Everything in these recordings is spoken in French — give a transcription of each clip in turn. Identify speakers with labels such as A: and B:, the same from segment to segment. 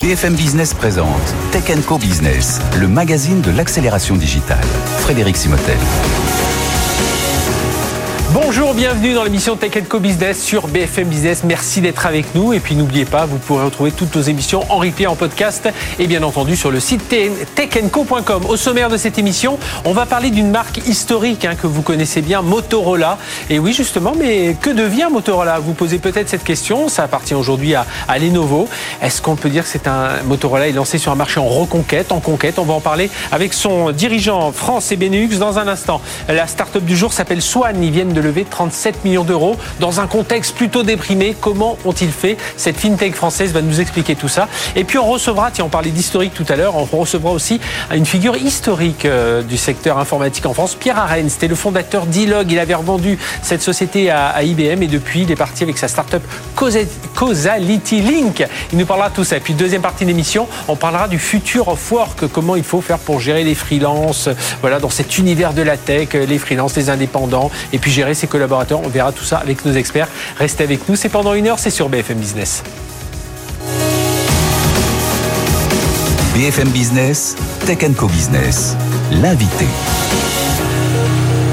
A: BFM Business présente Tech Co Business, le magazine de l'accélération digitale. Frédéric Simotel.
B: Bonjour, bienvenue dans l'émission Tech Co Business sur BFM Business. Merci d'être avec nous. Et puis n'oubliez pas, vous pourrez retrouver toutes nos émissions en replay, en podcast et bien entendu sur le site techenco.com. Au sommaire de cette émission, on va parler d'une marque historique hein, que vous connaissez bien, Motorola. Et oui, justement, mais que devient Motorola? Vous posez peut-être cette question. Ça appartient aujourd'hui à, Lenovo. Est-ce qu'on peut dire que c'est un Motorola est lancé sur un marché en reconquête, en conquête? On va en parler avec son dirigeant France et Benelux dans un instant. La start-up du jour s'appelle Swan. Ils viennent de lever 37 millions d'euros dans un contexte plutôt déprimé. Comment ont-ils fait? Cette fintech française va nous expliquer tout ça. Et puis on recevra, tiens, on parlait d'historique tout à l'heure, on recevra aussi une figure historique euh, du secteur informatique en France, Pierre Arène. C'était le fondateur d'Ilog. Il avait revendu cette société à, IBM et depuis, il est parti avec sa start-up Causality Link. Il nous parlera de tout ça. Et puis deuxième partie de l'émission, on parlera du futur of work, comment il faut faire pour gérer les freelances, voilà, dans cet univers de la tech, les freelances, les indépendants, et puis gérer ses collaborateurs. On verra tout ça avec nos experts. Restez avec nous, c'est pendant une heure, c'est sur BFM Business.
A: BFM Business, Tech Co Business, l'invité.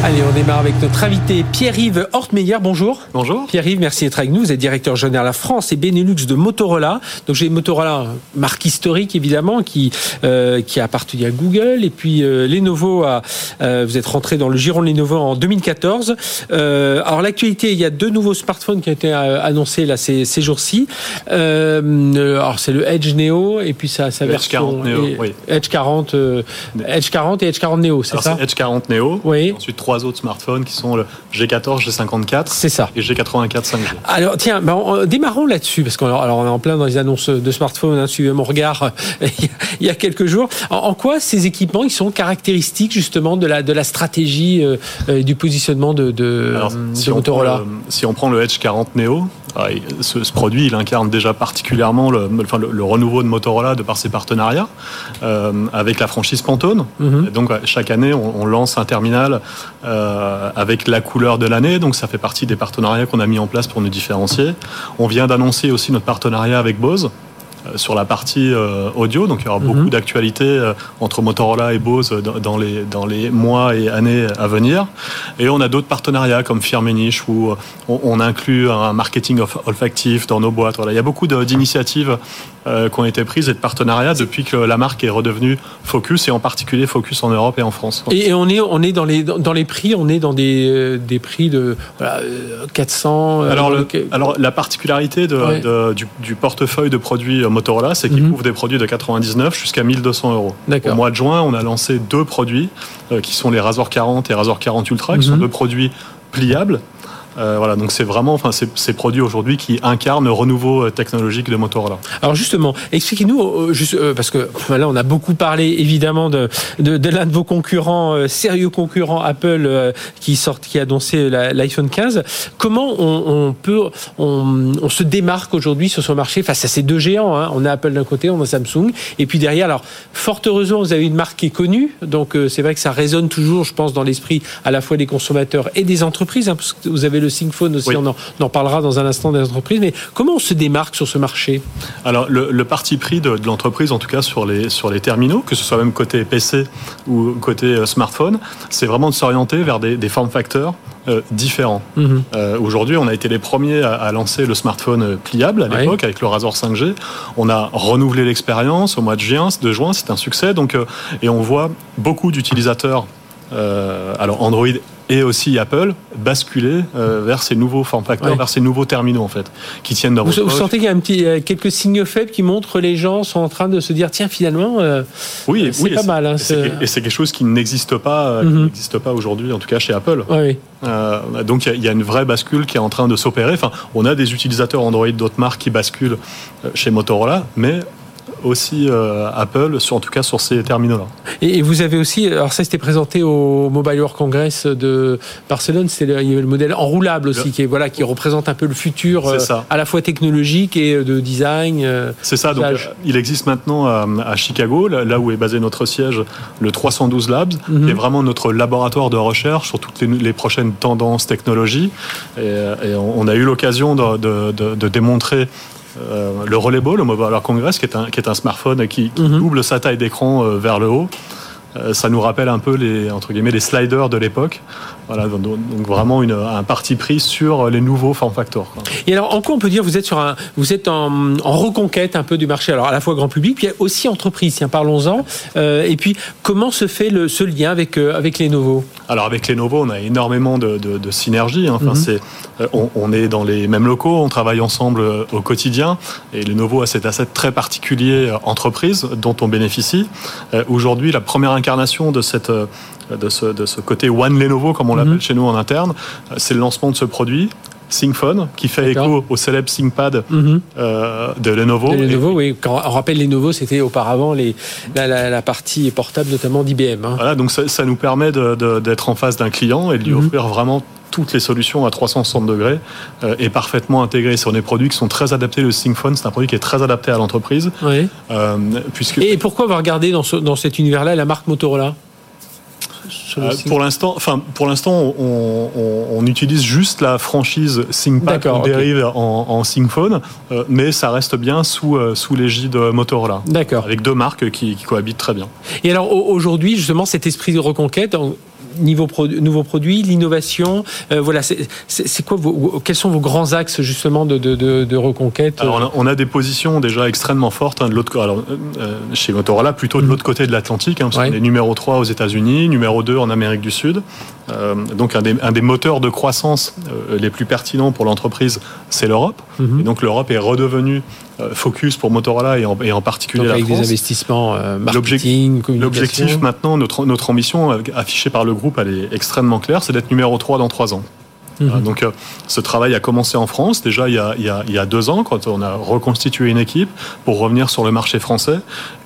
B: Allez, on démarre avec notre invité Pierre-Yves Hortmeyer. Bonjour.
C: Bonjour.
B: Pierre-Yves, merci d'être avec nous. Vous êtes directeur général à France et Benelux de Motorola. Donc j'ai Motorola, marque historique évidemment, qui euh, qui a appartenu à Google. Et puis euh, Lenovo, a, euh, vous êtes rentré dans le giron de Lenovo en 2014. Euh, alors l'actualité, il y a deux nouveaux smartphones qui ont été euh, annoncés là ces, ces jours-ci. Euh, alors c'est le Edge Neo et puis sa,
C: Edge
B: version
C: 40 Neo, oui.
B: Edge 40, Edge 40 et Edge 40 Neo, c'est ça?
C: Edge 40 Neo.
B: Oui.
C: Ensuite trois autres smartphones qui sont le G14, G54
B: C'est ça.
C: et G84 5G.
B: Alors tiens, ben, on- démarrons là-dessus parce qu'on alors, on est en plein dans les annonces de smartphones. Hein, suivez mon regard euh, il y a- quelques jours. En, en quoi ces équipements ils sont caractéristiques justement de la de la stratégie euh, euh, du positionnement de, de,
C: Alors,
B: de
C: si, on
B: Motorola
C: prend le, si on prend le Edge 40 Neo, ah, ce, ce produit, il incarne déjà particulièrement le, enfin, le, le renouveau de Motorola de par ses partenariats euh, avec la franchise Pantone.
B: Mhm.
C: Donc, chaque année, on, on lance un terminal euh, avec la couleur de l'année. Donc, ça fait partie des partenariats qu'on a mis en place pour nous différencier. On vient d'annoncer aussi notre partenariat avec Bose sur la partie euh, audio. Donc il y aura
B: Mhm.
C: beaucoup d'actualités euh, entre Motorola et Bose euh, dans, les, dans les mois et années à venir. Et on a d'autres partenariats comme Firmenich où euh, on, on inclut un marketing of- olfactif dans nos boîtes. Voilà. Il y a beaucoup d'initiatives euh, qui ont été prises et de partenariats depuis que la marque est redevenue Focus et en particulier Focus en Europe et en France.
B: et, on est on est dans les dans les prix, on est dans des euh, des prix de voilà, euh, 400. euh,
C: Alors, le-
B: ok.
C: alors la particularité de-
B: Ouais.
C: de- du, du portefeuille de produits euh, Motorola, c'est qu'il
B: Mhm.
C: couvre des produits de 99 jusqu'à 1200 euros. Au mois de juin, on a lancé deux produits euh, qui sont les Razor 40 et Razor 40 Ultra, qui sont
B: Mhm.
C: deux produits pliables. Euh, voilà, donc c'est vraiment, enfin, ces produits aujourd'hui qui incarnent le renouveau euh, technologique de Motorola.
B: Alors justement, expliquez-nous, euh, parce que là on a beaucoup parlé évidemment de, l'un de vos concurrents, sérieux concurrents Apple, qui sort, qui a annoncé l'iPhone 15. Comment on, peut, on, se démarque aujourd'hui sur ce marché face à ces deux géants hein? On a Apple d'un côté, on a Samsung, et puis derrière, alors fort heureusement, vous avez une marque qui est connue, donc c'est vrai que ça résonne toujours, je pense, dans l'esprit à la fois des consommateurs et des entreprises, hein, parce que vous avez le Syncphone aussi,
C: Oui.
B: on, en, on en parlera dans un instant des entreprises. Mais comment on se démarque sur ce marché?
C: Alors, le, le parti pris de, de l'entreprise, en tout cas sur les, sur les terminaux, que ce soit même côté PC ou côté euh, smartphone, c'est vraiment de s'orienter vers des, des form factors euh, différents.
B: Mhm.
C: Euh, Aujourd'hui, on a été les premiers à, à lancer le smartphone pliable à l'époque avec le Razor 5G. On a renouvelé l'expérience au mois de juin, de juin, c'est un succès. Donc, euh, et on voit beaucoup d'utilisateurs, alors Android et aussi Apple, basculer euh, vers ces nouveaux form factors,
B: Ouais.
C: vers ces nouveaux terminaux en fait, qui tiennent dans
B: Vous,
C: votre
B: vous
C: poche.
B: sentez qu'il y a un petit, euh, quelques signes faibles qui montrent que les gens sont en train de se dire tiens finalement euh,
C: Oui,
B: c'est
C: oui,
B: pas mal, hein,
C: et c'est- c'est quelque chose qui n'existe pas, euh,
B: Mhm.
C: n'existe pas aujourd'hui, en tout cas chez Apple.
B: ouais.
C: Euh, donc il y y, a une vraie bascule qui est en train de s'opérer. Enfin, on a des utilisateurs Android d'autres marques qui basculent euh, chez Motorola, mais aussi euh, Apple, sur, en tout cas sur ces terminaux-là.
B: Et, et vous avez aussi, alors ça c'était présenté au Mobile World Congress de Barcelone, c'est le, il y avait le modèle enroulable aussi,
C: Le-
B: qui est voilà, qui représente un peu le futur, euh, à la fois technologique et de design. euh.
C: C'est ça, donc euh, il existe maintenant à, à Chicago, là, où est basé notre siège, le 312 Labs,
B: Mhm.
C: qui est vraiment notre laboratoire de recherche sur toutes les, les prochaines tendances technologies. Et, euh, et on, on a eu l'occasion de, de- de- de démontrer le Relebo, le Mobile Congress, qui est un, qui est un smartphone qui, mhm. double sa taille d'écran vers le haut. Euh, ça nous rappelle un peu les entre guillemets les sliders de l'époque. Voilà, donc, vraiment une, un parti pris sur les nouveaux form factors.
B: Et alors, en quoi on peut dire vous êtes sur un, vous êtes en, reconquête un peu du marché, alors à la fois grand public, puis aussi entreprise. Tiens, parlons-en. Euh, et puis, comment se fait le, ce lien avec euh, avec Lenovo
C: Alors avec Lenovo, on a énormément de, de, de synergies. Hein. Enfin, mhm. c'est, on, on, est dans les mêmes locaux, on travaille ensemble au quotidien, et Lenovo a cet asset très particulier entreprise dont on bénéficie. Aujourd'hui, la première incarnation de cette de ce, de ce côté One Lenovo, comme on mhm. l'appelle chez nous en interne. Euh, c'est le lancement de ce produit. ThinkPhone, qui fait écho au célèbre ThinkPad mhm. euh, de Lenovo.
B: De Lenovo, oui. Quand on rappelle Lenovo, c'était auparavant les, la, partie portable, notamment d'IBM.
C: Hein. Voilà, donc ça, nous permet d'être en face d'un client et de lui mhm. offrir vraiment toutes les solutions à 360 degrés euh, et parfaitement intégrées sur des produits qui sont très adaptés. Le ThinkPhone, c'est un produit qui est très adapté à l'entreprise.
B: Oui. puisque... Et pourquoi va regarder dans, dans cet univers-là la marque Motorola?
C: Euh, pour l'instant, enfin pour l'instant, on, utilise juste la franchise ThinkPad qui dérive en, en ThinkPhone, euh, mais ça reste bien sous euh, sous l'égide Motorola.
B: D'accord.
C: Avec deux marques qui, qui, cohabitent très bien.
B: Et alors aujourd'hui, justement, cet esprit de reconquête, niveau nouveaux produits, l'innovation. Euh, voilà, c'est quoi vos, quels sont vos grands axes justement de, de, de, reconquête
C: alors, on, a, des positions déjà extrêmement fortes hein, de l'autre alors euh, chez Motorola plutôt de mm. l'autre côté de l'Atlantique. Hein, parce est numéro 3 aux États-Unis, numéro 2 en Amérique du Sud. Euh, donc un des, un des, moteurs de croissance les plus pertinents pour l'entreprise, c'est l'Europe. Mm-hmm. Et donc l'Europe est redevenue focus pour Motorola et en, et en particulier
B: donc
C: avec
B: des investissements marketing,
C: L'objectif maintenant, notre, notre ambition affichée par le groupe elle est extrêmement claire, c'est d'être numéro 3 dans 3 ans. Mhm. Donc euh, ce travail a commencé en France déjà il y, a, il, y a, deux ans quand on a reconstitué une équipe pour revenir sur le marché français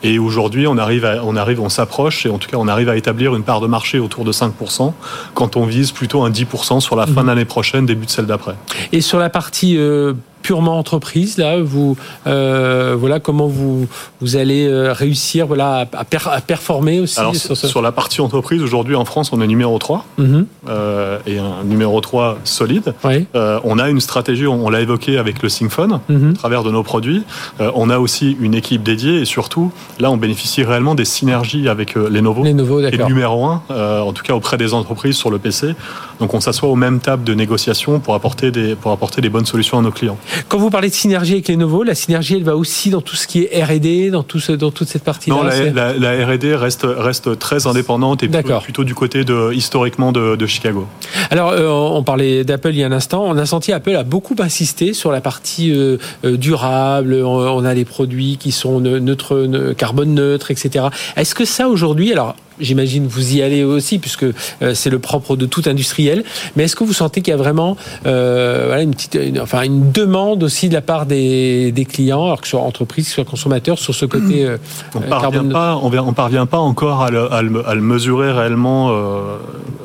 C: et aujourd'hui on arrive on arrive on s'approche et en tout cas on arrive à établir une part de marché autour de 5% quand on vise plutôt un 10% sur la fin mhm. de l'année prochaine début de celle d'après.
B: Et sur la partie euh, purement entreprise là vous euh, voilà comment vous vous allez euh, réussir voilà à, performer aussi
C: sur, la partie entreprise aujourd'hui en France on est numéro 3 mhm. euh, et un numéro 3 solide. On a une stratégie on, l'a évoqué avec le Syngphone mhm. à travers de nos produits. On a aussi une équipe dédiée et surtout là on bénéficie réellement des synergies avec Lenovo,
B: Lenovo
C: et numéro 1 en tout cas auprès des entreprises sur le PC donc on s'assoit aux mêmes tables de négociation pour apporter des pour apporter des bonnes solutions à nos clients
B: quand vous parlez de synergie avec Lenovo, la synergie, elle va aussi dans tout ce qui est R&D, dans, tout dans toute cette partie-là
C: Non, la, R&D reste, reste très indépendante et plutôt, plutôt du côté de, historiquement de, Chicago.
B: Alors, euh, on parlait d'Apple il y a un instant. On a senti Apple a beaucoup insisté sur la partie euh, euh, durable. On, a les produits qui sont neutres, carbone neutre, etc. Est-ce que ça, aujourd'hui, alors j'imagine vous y allez aussi puisque euh, c'est le propre de tout industriel. Mais est-ce que vous sentez qu'il y a vraiment euh, une petite, enfin une demande aussi de la part des, clients, alors que ce soit entreprise, que ce soit consommateur, sur ce côté euh,
C: on parvient pas, on, parvient pas encore à le, mesurer réellement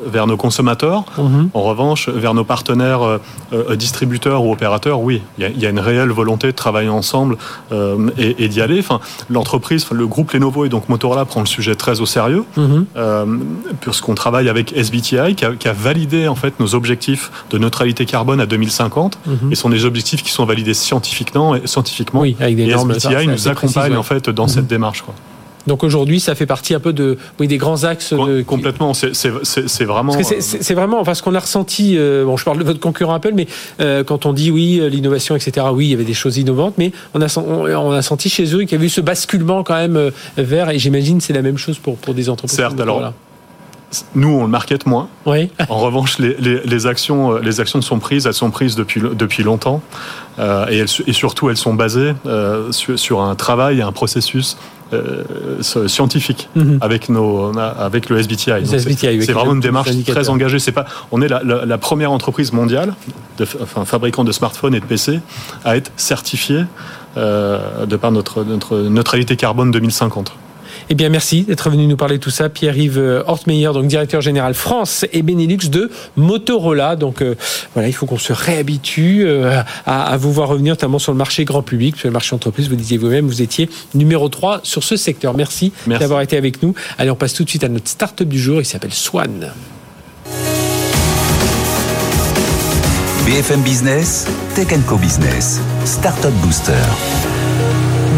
C: vers nos consommateurs. Mhm. En revanche, vers nos partenaires distributeurs ou opérateurs, oui, il y, a, une réelle volonté de travailler ensemble et, d'y aller. Enfin, l'entreprise, le groupe Lenovo et donc Motorola prend le sujet très au sérieux. Mhm. Euh, puisqu'on travaille avec SBTI qui a, validé en fait nos objectifs de neutralité carbone à 2050 mhm. et sont des objectifs qui sont validés scientifiquement, scientifiquement.
B: Oui, avec des
C: et SBTI nous accompagne en fait dans cette mhm. démarche. Quoi.
B: Donc aujourd'hui, ça fait partie un peu de, oui, des grands axes. De,
C: complètement, c'est vraiment.
B: C'est vraiment, enfin, ce qu'on a ressenti. Euh, bon, je parle de votre concurrent Apple, mais euh, quand on dit oui, l'innovation, etc. Oui, il y avait des choses innovantes, mais on a, on, a senti chez eux qu'il y avait eu ce basculement quand même euh, vers, et j'imagine c'est la même chose pour pour des entreprises.
C: Certes, alors. Nous, on le market moins.
B: Oui.
C: en revanche, les, les, les, actions, les actions sont prises, elles sont prises depuis, depuis longtemps. Euh, et, elles, et, surtout, elles sont basées euh, sur, sur, un travail, un processus euh, scientifique mhm. avec nos avec le SBTI. C'est vraiment une démarche très engagée. C'est pas on est la, la, première entreprise mondiale, de, enfin fabricant de smartphones et de PC, à être certifiée euh, de par notre, notre neutralité carbone 2050.
B: Eh bien, merci d'être venu nous parler de tout ça. Pierre-Yves Hortmeyer, donc directeur général France et Benelux de Motorola. Donc, euh, voilà, il faut qu'on se réhabitue euh, à, vous voir revenir, notamment sur le marché grand public, sur le marché entreprise. Vous disiez vous-même, vous étiez numéro 3 sur ce secteur. Merci, merci. d'avoir été avec nous. Allez, on passe tout de suite à notre start-up du jour. Il s'appelle Swan.
A: BFM Business, Tech Co Business, Startup Booster.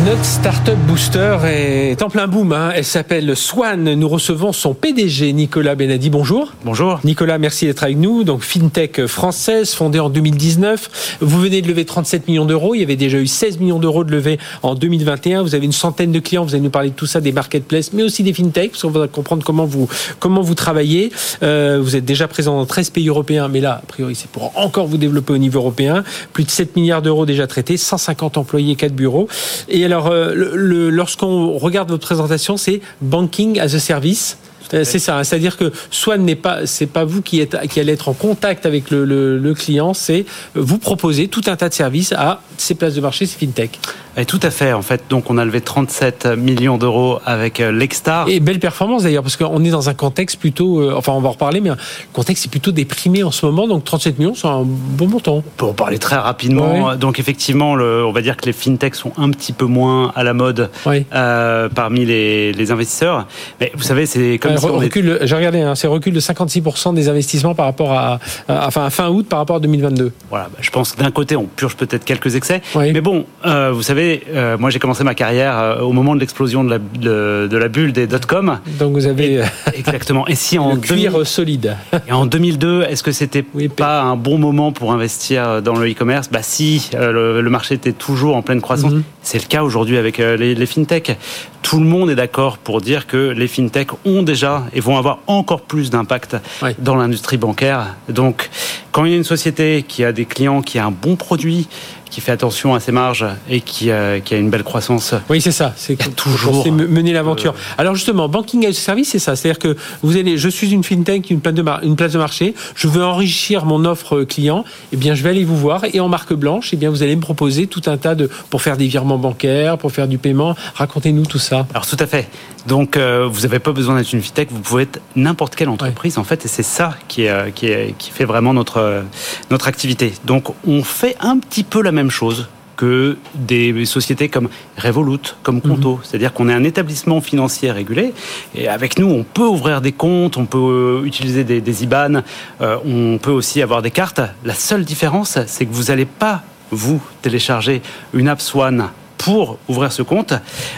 B: Notre Startup Booster est en plein boom. Hein. Elle s'appelle Swan. Nous recevons son PDG, Nicolas Benadi. Bonjour.
D: Bonjour.
B: Nicolas, merci d'être avec nous. Donc, FinTech française, fondée en 2019. Vous venez de lever 37 millions d'euros. Il y avait déjà eu 16 millions d'euros de levée en 2021. Vous avez une centaine de clients. Vous allez nous parler de tout ça, des marketplaces, mais aussi des FinTech, parce qu'on va comprendre comment vous, comment vous travaillez. Euh, vous êtes déjà présent dans 13 pays européens, mais là, a priori, c'est pour encore vous développer au niveau européen. Plus de 7 milliards d'euros déjà traités, 150 employés, 4 bureaux. Et alors, euh, le, lorsqu'on regarde votre présentation, c'est Banking as a Service. Euh, c'est ça, hein. c'est-à-dire que Swan n'est pas, c'est pas vous qui êtes, qui allez être en contact avec le, le client, c'est vous proposer tout un tas de services à ces places de marché, ces fintech.
D: Et tout à fait, en fait. Donc, on a levé 37 millions d'euros avec euh, l'Extar.
B: Et belle performance d'ailleurs, parce qu'on est dans un contexte plutôt, euh, enfin, on va en reparler, mais le contexte est plutôt déprimé en ce moment. Donc, 37 millions, c'est un bon montant.
D: Pour parler très rapidement, donc effectivement, le, on va dire que les fintechs sont un petit peu moins à la mode euh, parmi les, les, investisseurs. Mais vous savez, c'est comme si
B: recul. J'ai regardé, hein, c'est recul de 56% des investissements par rapport à, enfin, à fin août par rapport à 2022.
D: Voilà, bah, je pense que d'un côté, on purge peut-être quelques excès, mais bon, vous savez euh, moi j'ai commencé ma carrière euh, au moment de l'explosion de la, de, la bulle des dot-com.
B: Donc vous avez
D: exactement. Et si en
B: cuir solide.
D: Et en 2002, est-ce que c'était pas un bon moment pour investir dans le e-commerce? Bah si, euh, le, marché était toujours en pleine croissance. Mhm. C'est le cas aujourd'hui avec les, les fintech. Tout le monde est d'accord pour dire que les fintech ont déjà et vont avoir encore plus d'impact dans l'industrie bancaire. Donc, quand il y a une société qui a des clients, qui a un bon produit, qui fait attention à ses marges et qui, a, qui a une belle croissance.
B: Oui, c'est ça. C'est toujours mener l'aventure. Euh, Alors justement, banking as a service, c'est ça. C'est-à-dire que vous allez, je suis une fintech, une place de, une place de marché. Je veux enrichir mon offre client. Eh bien, je vais aller vous voir et en marque blanche, eh bien, vous allez me proposer tout un tas de pour faire des virements bancaires, pour faire du paiement. Racontez-nous tout ça.
D: Alors tout à fait. Donc, euh, vous n'avez pas besoin d'être une fintech. Vous pouvez être n'importe quelle entreprise en fait, et c'est ça qui, est, euh, qui, est, qui fait vraiment notre notre activité. Donc, on fait un petit peu la même chose que des sociétés comme Revolut, comme Conto. Mhm. C'est-à-dire qu'on est un établissement financier régulé et avec nous, on peut ouvrir des comptes, on peut utiliser des, des IBAN, euh, on peut aussi avoir des cartes. La seule différence, c'est que vous n'allez pas, vous, télécharger une app Swan pour ouvrir ce compte.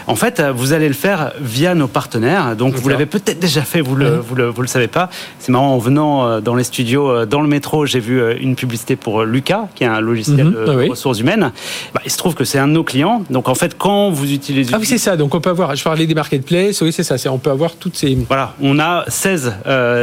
D: En fait, vous allez le faire via nos partenaires. Donc, vous l'avez peut-être déjà fait, vous le, vous le, vous le savez pas. C'est marrant, en venant euh, dans les studios, euh, dans le métro, j'ai vu euh, une publicité pour Lucas, qui est un logiciel mhm. de ah ressources humaines. Bah, il se trouve que c'est un de nos clients. Donc, en fait, quand vous utilisez...
B: Ah oui, c'est ça. Donc, on peut avoir, je parlais des marketplaces, oui, c'est ça. On peut avoir toutes ces...
D: Voilà, on a 16,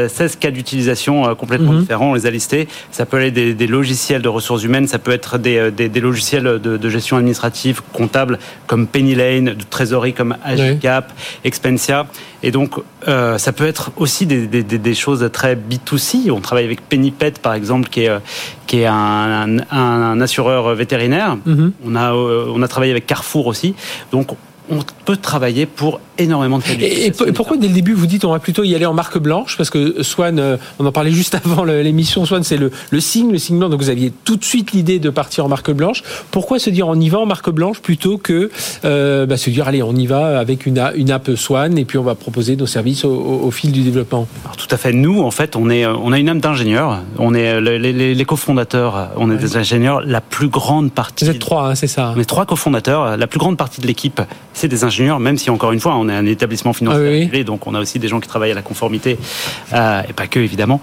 D: 16 cas d'utilisation complètement mhm. différents. On les a listés. Ça peut aller des, des, logiciels de ressources humaines, ça peut être des, des, des logiciels de, de gestion administrative, comptable, comme Penny Lane, de trésorerie comme Agicap, Expensia. Et donc, euh, ça peut être aussi des, choses très B2C. On travaille avec Pennypet, par exemple, qui est, euh, qui est un, assureur vétérinaire. Mm-hmm. On, a, euh, on a travaillé avec Carrefour aussi. Donc, on peut travailler pour énormément de
B: Et, et, pourquoi dès le début vous dites on va plutôt y aller en marque blanche? Parce que Swan, euh, on en parlait juste avant l'émission, Swan c'est le, le, signe, le signe blanc, donc vous aviez tout de suite l'idée de partir en marque blanche. Pourquoi se dire on y va en marque blanche plutôt que euh, bah, se dire allez on y va avec une, une app Swan et puis on va proposer nos services au, fil du développement?
D: Alors, Tout à fait, nous en fait on, est, on a une âme d'ingénieur, on est les, les, cofondateurs, on est des ingénieurs, la plus grande partie...
B: Vous êtes trois, hein, c'est ça.
D: On est trois cofondateurs, la plus grande partie de l'équipe c'est des ingénieurs, même si encore une fois, on est un établissement financier, ah donc on a aussi des gens qui travaillent à la conformité, euh, et pas que évidemment.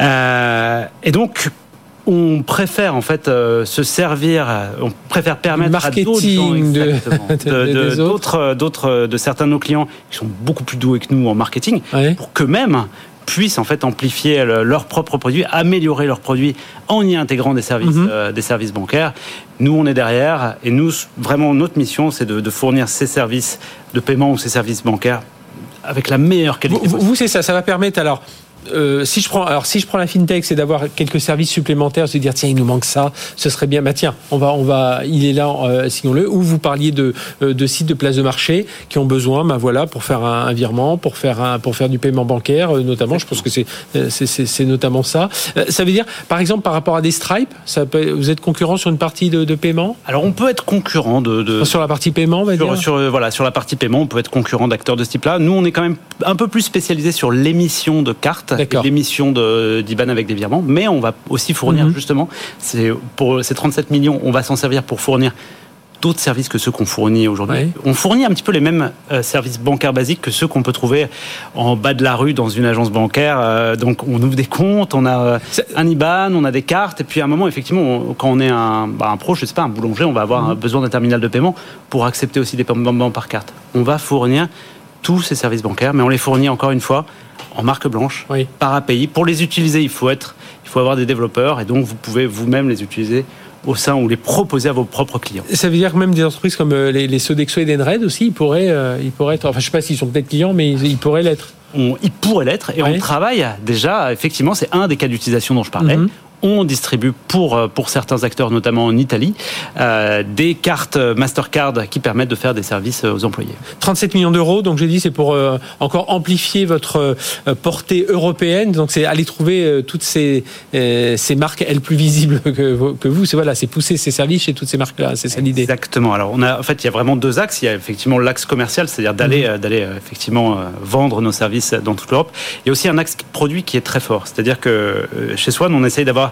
D: Euh, et donc, on préfère en fait euh, se servir, on préfère permettre à d'autres de, d'autres, d'autres, de certains de nos clients qui sont beaucoup plus doués que nous en marketing, pour qu'eux-mêmes puissent en fait amplifier leurs propres produits, améliorer leurs produits en y intégrant des services, mhm. euh, des services bancaires. Nous, on est derrière et nous, vraiment, notre mission, c'est de, de fournir ces services de paiement ou ces services bancaires avec la meilleure qualité.
B: Vous, vous c'est ça, ça va permettre alors euh, si je prends, alors si je prends la fintech, c'est d'avoir quelques services supplémentaires, se dire tiens il nous manque ça, ce serait bien. Bah tiens, on va, on va, il est là, euh, signons-le. Ou vous parliez de, euh, de sites de places de marché qui ont besoin, bah voilà, pour faire un, virement, pour faire un, pour faire du paiement bancaire, notamment. Je pense que c'est, c'est, notamment ça. ça veut dire, par exemple, par rapport à des Stripe, ça peut, vous êtes concurrent sur une partie de, paiement?
D: Alors on peut être concurrent de, de,
B: sur la partie paiement, on va
D: sur,
B: dire?
D: Sur, voilà, sur la partie paiement, on peut être concurrent d'acteurs de ce type-là. Nous, on est quand même un peu plus spécialisé sur l'émission de cartes carte l'émission d'IBAN avec des virements, mais on va aussi fournir mhm. justement, pour ces 37 millions, on va s'en servir pour fournir d'autres services que ceux qu'on fournit aujourd'hui. On fournit un petit peu les mêmes euh, services bancaires basiques que ceux qu'on peut trouver en bas de la rue dans une agence bancaire. Euh, donc on ouvre des comptes, on a un IBAN, on a des cartes, et puis à un moment, effectivement, quand on est un, bah, un pro, je sais pas, un boulanger, on va avoir mhm. besoin d'un terminal de paiement pour accepter aussi des paiements par carte. On va fournir tous ces services bancaires, mais on les fournit encore une fois en marque blanche, par API. Pour les utiliser, il faut être, il faut avoir des développeurs, et donc vous pouvez vous-même les utiliser au sein ou les proposer à vos propres clients.
B: Ça veut dire que même des entreprises comme euh, les, Sodexo et Denred aussi, ils pourraient, euh, ils pourraient être, enfin je sais pas s'ils sont peut-être clients, mais ils, pourraient l'être.
D: ils pourraient l'être et on travaille déjà, effectivement, c'est un des cas d'utilisation dont je parlais. Mhm on distribue pour, euh, pour certains acteurs, notamment en Italie, euh, des cartes Mastercard qui permettent de faire des services aux employés.
B: 37 millions d'euros, donc j'ai dit, c'est pour euh, encore amplifier votre portée européenne. Donc c'est aller trouver toutes ces, ces marques, elles plus visibles que, que vous. C'est voilà, c'est pousser ces services chez toutes ces marques-là. C'est ça l'idée.
D: Exactement. Alors on a, en fait, il y a vraiment deux axes. Il y a effectivement l'axe commercial, c'est-à-dire d'aller, mhm. d'aller effectivement vendre nos services dans toute l'Europe. Il y a aussi un axe produit qui est très fort. C'est-à-dire que chez Swan, on essaye d'avoir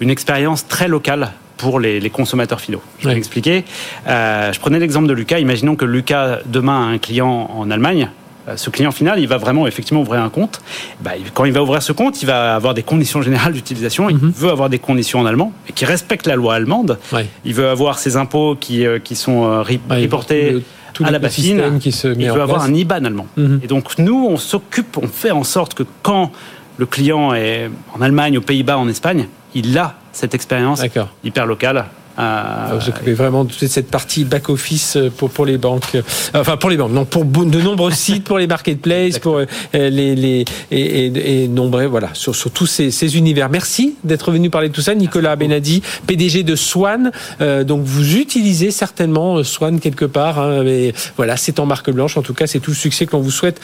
D: une expérience très locale pour les, consommateurs finaux. Je vais expliquer. Euh, je prenais l'exemple de Lucas. Imaginons que Lucas demain a un client en Allemagne. Euh, ce client final, il va vraiment effectivement ouvrir un compte. Bah, quand il va ouvrir ce compte, il va avoir des conditions générales d'utilisation. Il mhm. veut avoir des conditions en allemand et qui respectent la loi allemande. Il veut avoir ses impôts qui, euh, qui sont reportés à la bassine. Qui se il veut avoir un IBAN allemand. Mhm. Et donc nous, on s'occupe, on fait en sorte que quand le client est en Allemagne, aux Pays-Bas, en Espagne, il a cette expérience hyper locale
B: ah, vous occupez vraiment de toute cette partie back-office euh, pour, pour les banques. Euh, enfin, pour les banques, non, pour de nombreux sites, pour les marketplaces, pour euh, les, les, et, et, nombreux, voilà, sur, sur tous ces, ces, univers. Merci d'être venu parler de tout ça. Nicolas Benadi, PDG de Swan. donc, vous utilisez certainement Swan quelque part. Hein, mais voilà, c'est en marque blanche. En tout cas, c'est tout le succès que l'on vous souhaite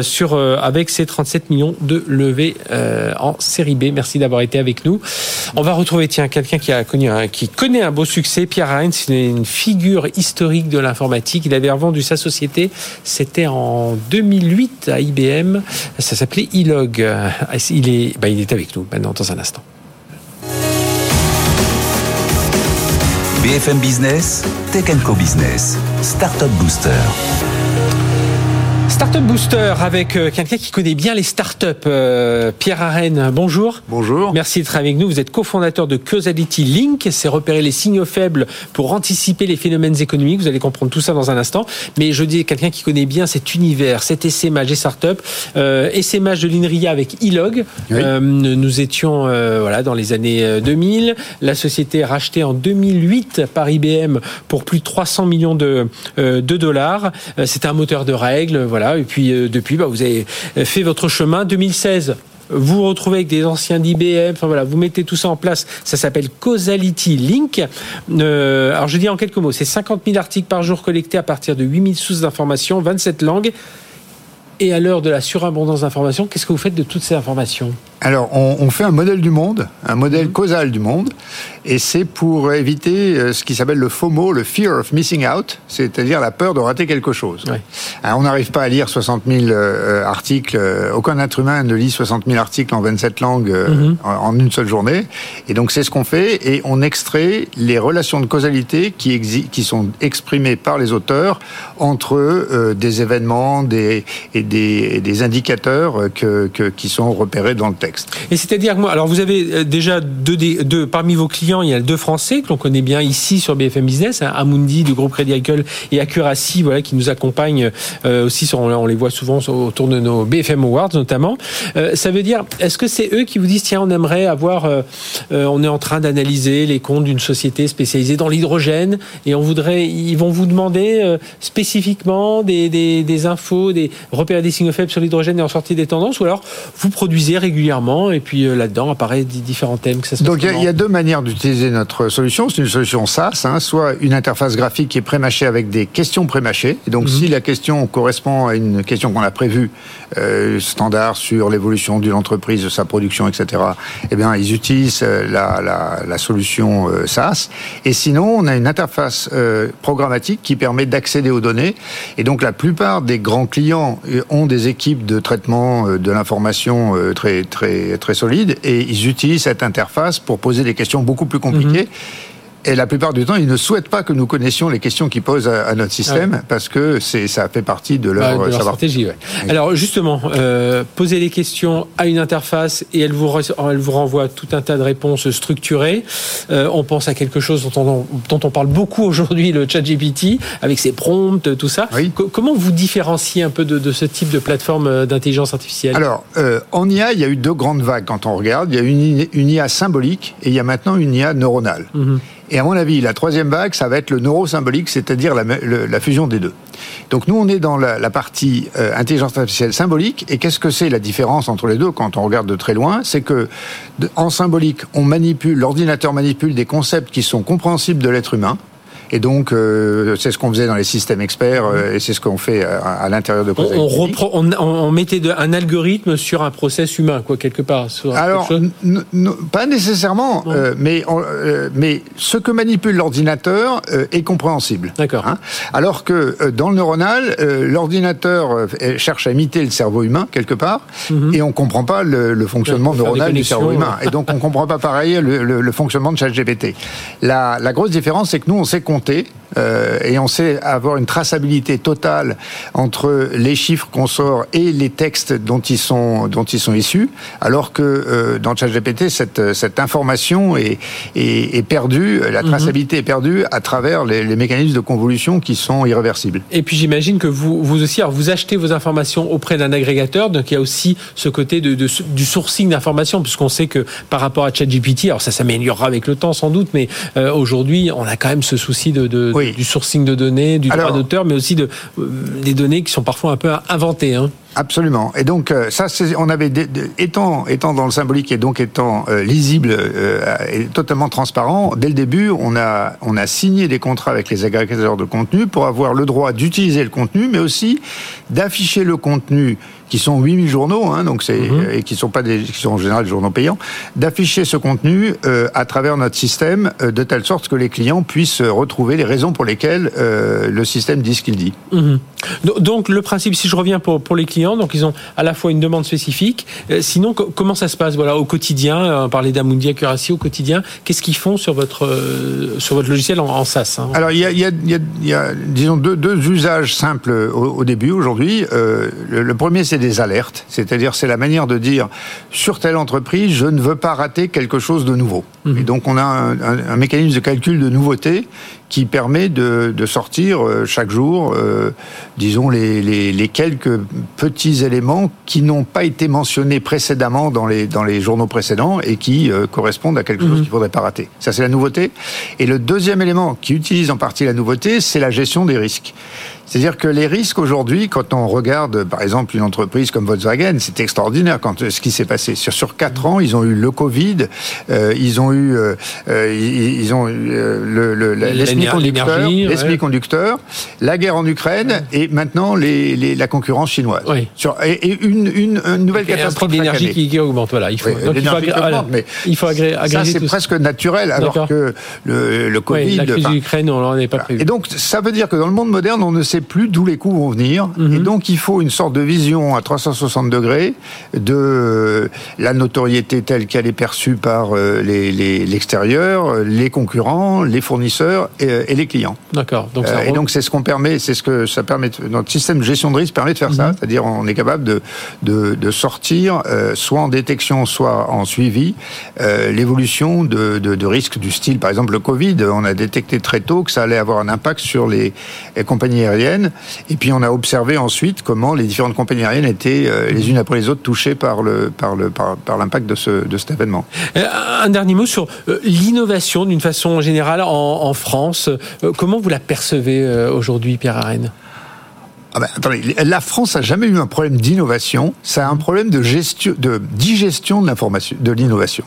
B: sur, avec ces 37 millions de levées en série B. Merci d'avoir été avec nous. On va retrouver, tiens, quelqu'un qui a connu, qui connaît un beau succès. Pierre Heinz, une figure historique de l'informatique. Il avait revendu sa société, c'était en 2008 à IBM. Ça s'appelait Ilog. Il est, bah, il est avec nous maintenant dans un instant.
A: BFM Business, Tech Co Business, Startup Booster.
B: Startup Booster avec euh, quelqu'un qui connaît bien les startups. Euh, Pierre Arène, bonjour.
E: Bonjour.
B: Merci d'être avec nous. Vous êtes cofondateur de Causality Link. C'est repérer les signaux faibles pour anticiper les phénomènes économiques. Vous allez comprendre tout ça dans un instant. Mais je dis quelqu'un qui connaît bien cet univers, cet essaimage des startups. Euh, essaimage de l'INRIA avec Ilog. Euh, nous étions voilà dans les années 2000. La société est rachetée en 2008 par IBM pour plus de 300 millions de, de dollars. C'est un moteur de règles. Voilà et puis euh, depuis, bah, vous avez fait votre chemin. 2016, vous vous retrouvez avec des anciens d'IBM, voilà, vous mettez tout ça en place, ça s'appelle Causality Link. Euh, alors je dis en quelques mots, c'est 50 000 articles par jour collectés à partir de 8000 sources d'informations, 27 langues. Et à l'heure de la surabondance d'informations, qu'est-ce que vous faites de toutes ces informations?
E: Alors, on, fait un modèle du monde, un modèle mhm. causal du monde, et c'est pour éviter euh, ce qui s'appelle le FOMO, le Fear of Missing Out, c'est-à-dire la peur de rater quelque chose. on n'arrive pas à lire 60 000 euh, articles, euh, aucun être humain ne lit 60 000 articles en 27 langues mhm. en, une seule journée, et donc c'est ce qu'on fait, et on extrait les relations de causalité qui, qui sont exprimées par les auteurs entre des événements des, et, des, des indicateurs que, qui sont repérés dans le texte.
B: Et c'est-à-dire que moi, alors vous avez euh, déjà deux, deux, parmi vos clients, il y a deux Français que l'on connaît bien ici sur BFM Business, hein, Amundi du groupe Crédit Agricole et Accuracy, voilà, qui nous accompagnent euh, aussi. Sur, on, les voit souvent autour de nos BFM Awards notamment. Euh, ça veut dire, est-ce que c'est eux qui vous disent tiens, on aimerait avoir, on est en train d'analyser les comptes d'une société spécialisée dans l'hydrogène et on voudrait, ils vont vous demander spécifiquement des, des, infos, des repérer des signaux faibles sur l'hydrogène et en sortie des tendances, ou alors vous produisez régulièrement régulièrement et puis là-dedans apparaissent différents thèmes. Que ça
E: Donc il y, a deux manières d'utiliser notre solution. C'est une solution SaaS, hein, soit une interface graphique qui est prémâchée avec des questions prémâchées. Et donc mhm. si la question correspond à une question qu'on a prévue standard sur l'évolution d'une entreprise, de sa production, etc., eh bien ils utilisent la, la, la solution SaaS. Et sinon, on a une interface programmatique qui permet d'accéder aux données. Et donc la plupart des grands clients ont des équipes de traitement euh, de l'information euh, très très solides et ils utilisent cette interface pour poser des questions beaucoup plus compliquées. Mhm. Et la plupart du temps, ils ne souhaitent pas que nous connaissions les questions qu'ils posent à, notre système parce que c'est ça fait partie de leur,
B: bah, stratégie. Alors justement, euh, poser les questions à une interface et elle vous, elle vous renvoie tout un tas de réponses structurées. Euh, on pense à quelque chose dont on, dont on parle beaucoup aujourd'hui, le ChatGPT, avec ses prompts, tout ça. comment vous différenciez un peu de, ce type de plateforme euh, d'intelligence artificielle?
E: Alors, en IA, il y a eu deux grandes vagues quand on regarde. Il y a une, une IA symbolique et il y a maintenant une IA neuronale. Mhm. Et à mon avis, la troisième vague, ça va être le neurosymbolique, c'est-à-dire la, fusion des deux. Donc nous, on est dans la, partie euh, intelligence artificielle symbolique. Et qu'est-ce que c'est la différence entre les deux quand on regarde de très loin? C'est que en symbolique, on manipule, l'ordinateur manipule des concepts qui sont compréhensibles de l'être humain. Et donc, euh, c'est ce qu'on faisait dans les systèmes experts euh, et c'est ce qu'on fait à, l'intérieur de
B: On, reprend, on, mettait un algorithme sur un process humain, quoi, quelque part.
E: Alors, pas nécessairement, euh, mais, mais ce que manipule l'ordinateur est compréhensible.
B: D'accord. Hein.
E: Alors que dans le neuronal, l'ordinateur cherche à imiter le cerveau humain quelque part, mhm. et on comprend pas le, fonctionnement neuronal du cerveau humain. Et donc, on comprend pas pareil le, fonctionnement de ChatGPT. La, la grosse différence, c'est que nous, on sait qu'on volonté euh, et on sait avoir une traçabilité totale entre les chiffres qu'on sort et les textes dont ils sont dont ils sont issus, alors que euh, dans ChatGPT cette cette information est, est, perdue, la mhm. traçabilité est perdue à travers les, mécanismes de convolution qui sont irréversibles.
B: Et puis j'imagine que vous vous aussi alors vous achetez vos informations auprès d'un agrégateur, donc il y a aussi ce côté de, du sourcing d'informations puisqu'on sait que par rapport à ChatGPT, alors ça s'améliorera avec le temps sans doute, mais euh, aujourd'hui on a quand même ce souci de, du sourcing de données, du droit d'auteur, mais aussi de, euh, des données qui sont parfois un peu inventées. Hein.
E: Absolument. Et donc euh, ça, on avait étant étant dans le symbolique et donc étant euh, lisible et totalement transparent dès le début, on a on a signé des contrats avec les agrégateurs de contenu pour avoir le droit d'utiliser le contenu, mais aussi d'afficher le contenu qui sont 8000 journaux, hein, donc c'est mhm. et qui sont pas des, qui sont en général des journaux payants, d'afficher ce contenu euh, à travers notre système euh, de telle sorte que les clients puissent retrouver les raisons pour lesquelles euh, le système dit ce qu'il dit.
B: Mhm. Donc le principe, si je reviens pour, pour les clients, donc ils ont à la fois une demande spécifique. sinon, comment ça se passe Voilà, au quotidien, on parlait d'Amundi Accuracy au quotidien. Qu'est-ce qu'ils font sur votre sur votre logiciel en, SaaS
E: hein? Alors il y a, y, a, y a, disons deux, deux usages simples au, début aujourd'hui. le, le premier c'est des alertes, c'est-à-dire c'est la manière de dire sur telle entreprise, je ne veux pas rater quelque chose de nouveau. Mhm. Et donc on a un, mécanisme de calcul de nouveauté qui permet de, sortir euh, chaque jour, euh, disons, les, quelques petits éléments qui n'ont pas été mentionnés précédemment dans les, dans les journaux précédents et qui euh, correspondent à quelque chose mhm. qu'il ne faudrait pas rater. Ça, c'est la nouveauté. Et le deuxième élément qui utilise en partie la nouveauté, c'est la gestion des risques. C'est-à-dire que les risques aujourd'hui, quand on regarde par exemple une entreprise comme Volkswagen, c'est extraordinaire quand euh, ce qui s'est passé. Sur, sur quatre ans, ils ont eu le Covid, euh, ils ont eu, euh, ils, ont eu le, le, les semi-conducteurs, la guerre en Ukraine et maintenant les, les, la concurrence chinoise.
B: Oui.
E: Sur, et, une, une, une, nouvelle catastrophe.
B: d'énergie qui, qui, augmente. Voilà, il faut, donc il faut, augmente, mais il faut agréger
E: ça c'est presque naturel alors que le, le Covid.
B: la crise d'Ukraine, on n'en est pas prévu.
E: Et donc ça veut dire que dans le monde moderne, on ne sait plus d'où les coups vont venir. Mhm. Et donc, il faut une sorte de vision à 360 degrés de la notoriété telle qu'elle est perçue par euh, l'extérieur, les, les, concurrents, les fournisseurs et, les clients.
B: D'accord.
E: Donc euh, et donc, c'est ce qu'on permet, c'est ce que ça permet, notre système de gestion de risque permet de faire ça. Mhm. C'est-à-dire, on est capable de, de, de sortir, euh, soit en détection, soit en suivi, l'évolution de, de, de risques du style, par exemple, le Covid. On a détecté très tôt que ça allait avoir un impact sur les, les compagnies aériennes et puis on a observé ensuite comment les différentes compagnies aériennes étaient euh, les unes après les autres touchées par le par le par, l'impact de ce de cet événement.
B: Euh, un dernier mot sur euh, l'innovation d'une façon générale en, France. Comment vous la percevez aujourd'hui, Pierre Arène?
E: Ah ben, attendez, la France a jamais eu un problème d'innovation, ça a un problème de gestion, de digestion de l'information, de l'innovation.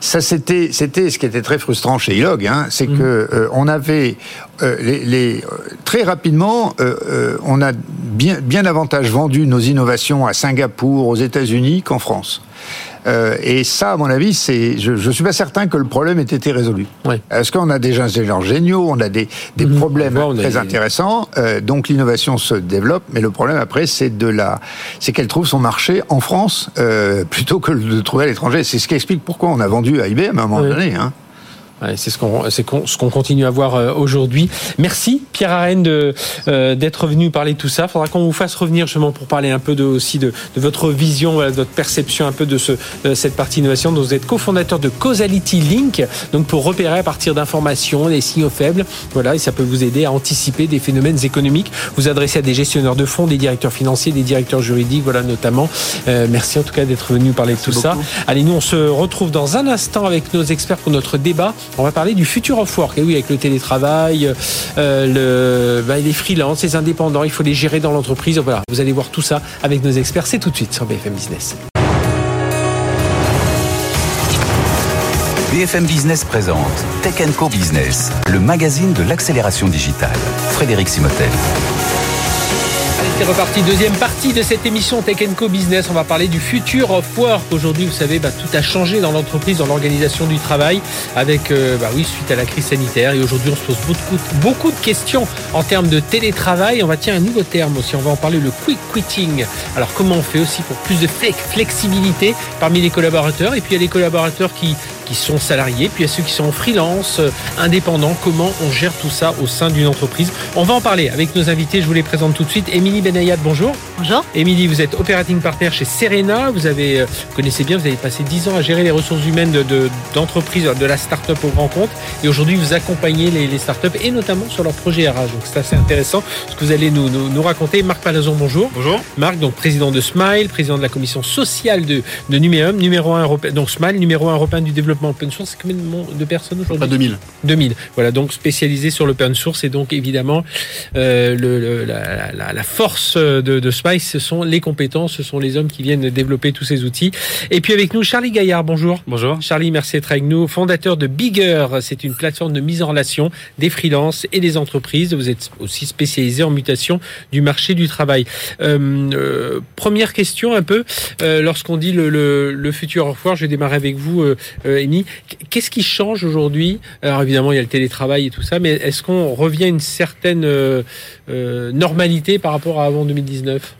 E: Ça, c'était, c'était ce qui était très frustrant chez Ilog, hein, c'est mmh. que euh, on avait euh, les, les, très rapidement, euh, on a bien, bien davantage vendu nos innovations à Singapour, aux États-Unis qu'en France. Euh, et ça, à mon avis, c'est, je, je suis pas certain que le problème ait été résolu. Oui. Parce qu'on a des ingénieurs géniaux, on a des, des mhm. problèmes très intéressants, euh, donc l'innovation se développe, mais le problème après, c'est de la, c'est qu'elle trouve son marché en France euh, plutôt que de le trouver à l'étranger. C'est ce qui explique pourquoi on a vendu à IBM à un moment donné. Hein
B: c'est ce qu'on ce qu'on continue à voir euh, aujourd'hui. Merci Pierre Arène de euh, d'être venu parler de tout ça. Il faudra qu'on vous fasse revenir justement pour parler un peu de, aussi de, de votre vision, de votre perception un peu de, ce, cette partie innovation. Donc vous êtes cofondateur de Causality Link, donc pour repérer à partir d'informations les signaux faibles. Voilà, et ça peut vous aider à anticiper des phénomènes économiques. Vous adressez à des gestionnaires de fonds, des directeurs financiers, des directeurs juridiques, voilà notamment. Euh, merci en tout cas d'être venu parler de tout ça. Allez, nous on se retrouve dans un instant avec nos experts pour notre débat. On va parler du futur of work. Et oui, avec le télétravail, euh, bah, les freelances, les indépendants, il faut les gérer dans l'entreprise. Voilà, vous allez voir tout ça avec nos experts. C'est tout de suite sur BFM Business.
A: BFM Business présente Tech Co Business, le magazine de l'accélération digitale. Frédéric Simotel.
B: C'est reparti, deuxième partie de cette émission Tech Co Business. On va parler du futur of work. Aujourd'hui, vous savez, bah, tout a changé dans l'entreprise, dans l'organisation du travail, avec, euh, bah oui, suite à la crise sanitaire. Et aujourd'hui, on se pose beaucoup, beaucoup de questions en termes de télétravail. On va tirer un nouveau terme aussi. On va en parler, le quick quitting. Alors, comment on fait aussi pour plus de flexibilité parmi les collaborateurs? Et puis, il y a les collaborateurs qui qui sont salariés, puis à ceux qui sont en freelance, euh, indépendants, comment on gère tout ça au sein d'une entreprise? On va en parler avec nos invités, je vous les présente tout de suite. Émilie Benayad, bonjour.
F: Bonjour.
B: Émilie, vous êtes operating partner chez Serena, vous avez, euh, connaissez bien, vous avez passé 10 ans à gérer les ressources humaines d'entreprises, de, de, la start-up au grand compte, et aujourd'hui vous accompagnez les, les start-up et notamment sur leur projet RH. Donc c'est assez intéressant ce que vous allez nous, nous, nous raconter. Marc Palazon, bonjour.
G: Bonjour.
B: Marc, donc président de Smile, président de la commission sociale de, de Numéum, numéro 1 européen, donc Smile, numéro 1 européen du développement open source, c'est combien de personnes aujourd'hui
G: 2000.
B: 2000. Voilà, donc spécialisé sur l'open source et donc évidemment euh, le, la, la, la, force de, de Spice, ce sont les compétences, ce sont les hommes qui viennent développer tous ces outils. Et puis avec nous Charlie Gaillard, bonjour.
G: Bonjour.
B: Charlie, merci d'être avec nous, fondateur de Bigger, c'est une plateforme de mise en relation des freelances et des entreprises. Vous êtes aussi spécialisé en mutation du marché du travail. Euh, euh, première question un peu, euh, lorsqu'on dit le, le, le futur of work, je vais démarrer avec vous, euh, Qu'est-ce qui change aujourd'hui? Alors évidemment, il y a le télétravail et tout ça, mais est-ce qu'on revient à une certaine euh, euh, normalité par rapport à avant 2019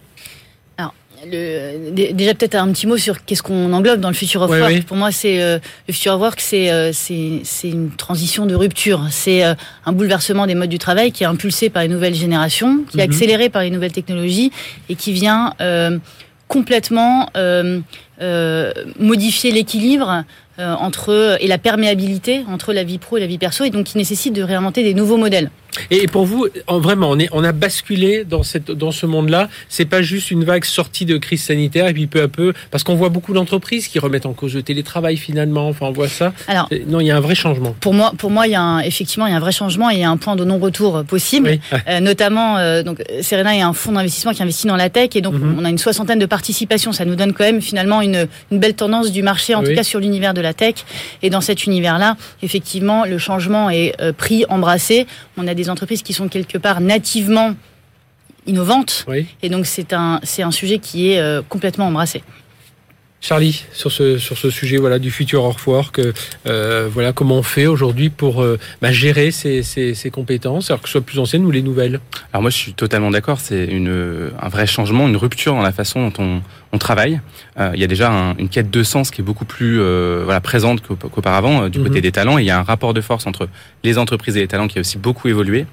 F: Alors, le, déjà peut-être un petit mot sur qu'est-ce qu'on englobe dans le future of work. Pour moi, c'est euh, le future of work, c'est euh, c'est une transition de rupture. C'est euh, un bouleversement des modes du travail qui est impulsé par les nouvelles générations, qui est mm -hmm. accéléré par les nouvelles technologies et qui vient complètement modifier l'équilibre entre et la perméabilité entre la vie pro et la vie perso et donc qui nécessite de réinventer des nouveaux modèles.
B: Et pour vous, vraiment, on, est, on a basculé dans, cette, dans ce monde-là. C'est pas juste une vague sortie de crise sanitaire et puis peu à peu, parce qu'on voit beaucoup d'entreprises qui remettent en cause le télétravail finalement. Enfin, on voit ça.
F: Alors,
B: non, il y a un vrai changement.
F: Pour moi, pour moi, il y a un, effectivement, il y a un vrai changement et il y a un point de non-retour possible. Oui. Euh, notamment, euh, donc, Serena est un fonds d'investissement qui investit dans la tech et donc mm -hmm. on a une soixantaine de participations. Ça nous donne quand même finalement une, une belle tendance du marché, en oui. tout cas sur l'univers de la tech. Et dans cet univers-là, effectivement, le changement est euh, pris, embrassé. On a des entreprises qui sont quelque part nativement innovantes.
B: Oui.
F: Et donc, c'est un, c'est un sujet qui est euh, complètement embrassé.
B: Charlie, sur ce, sur ce sujet voilà, du futur of work, euh, voilà, comment on fait aujourd'hui pour euh, bah, gérer ces, ces, ces, compétences, alors que ce soit plus anciennes ou les nouvelles
G: Alors moi je suis totalement d'accord, c'est une, un vrai changement, une rupture dans la façon dont on, on travaille. Euh, il y a déjà un, une quête de sens qui est beaucoup plus euh, voilà, présente qu'auparavant euh, du mm -hmm. côté des talents. Et il y a un rapport de force entre les entreprises et les talents qui a aussi beaucoup évolué,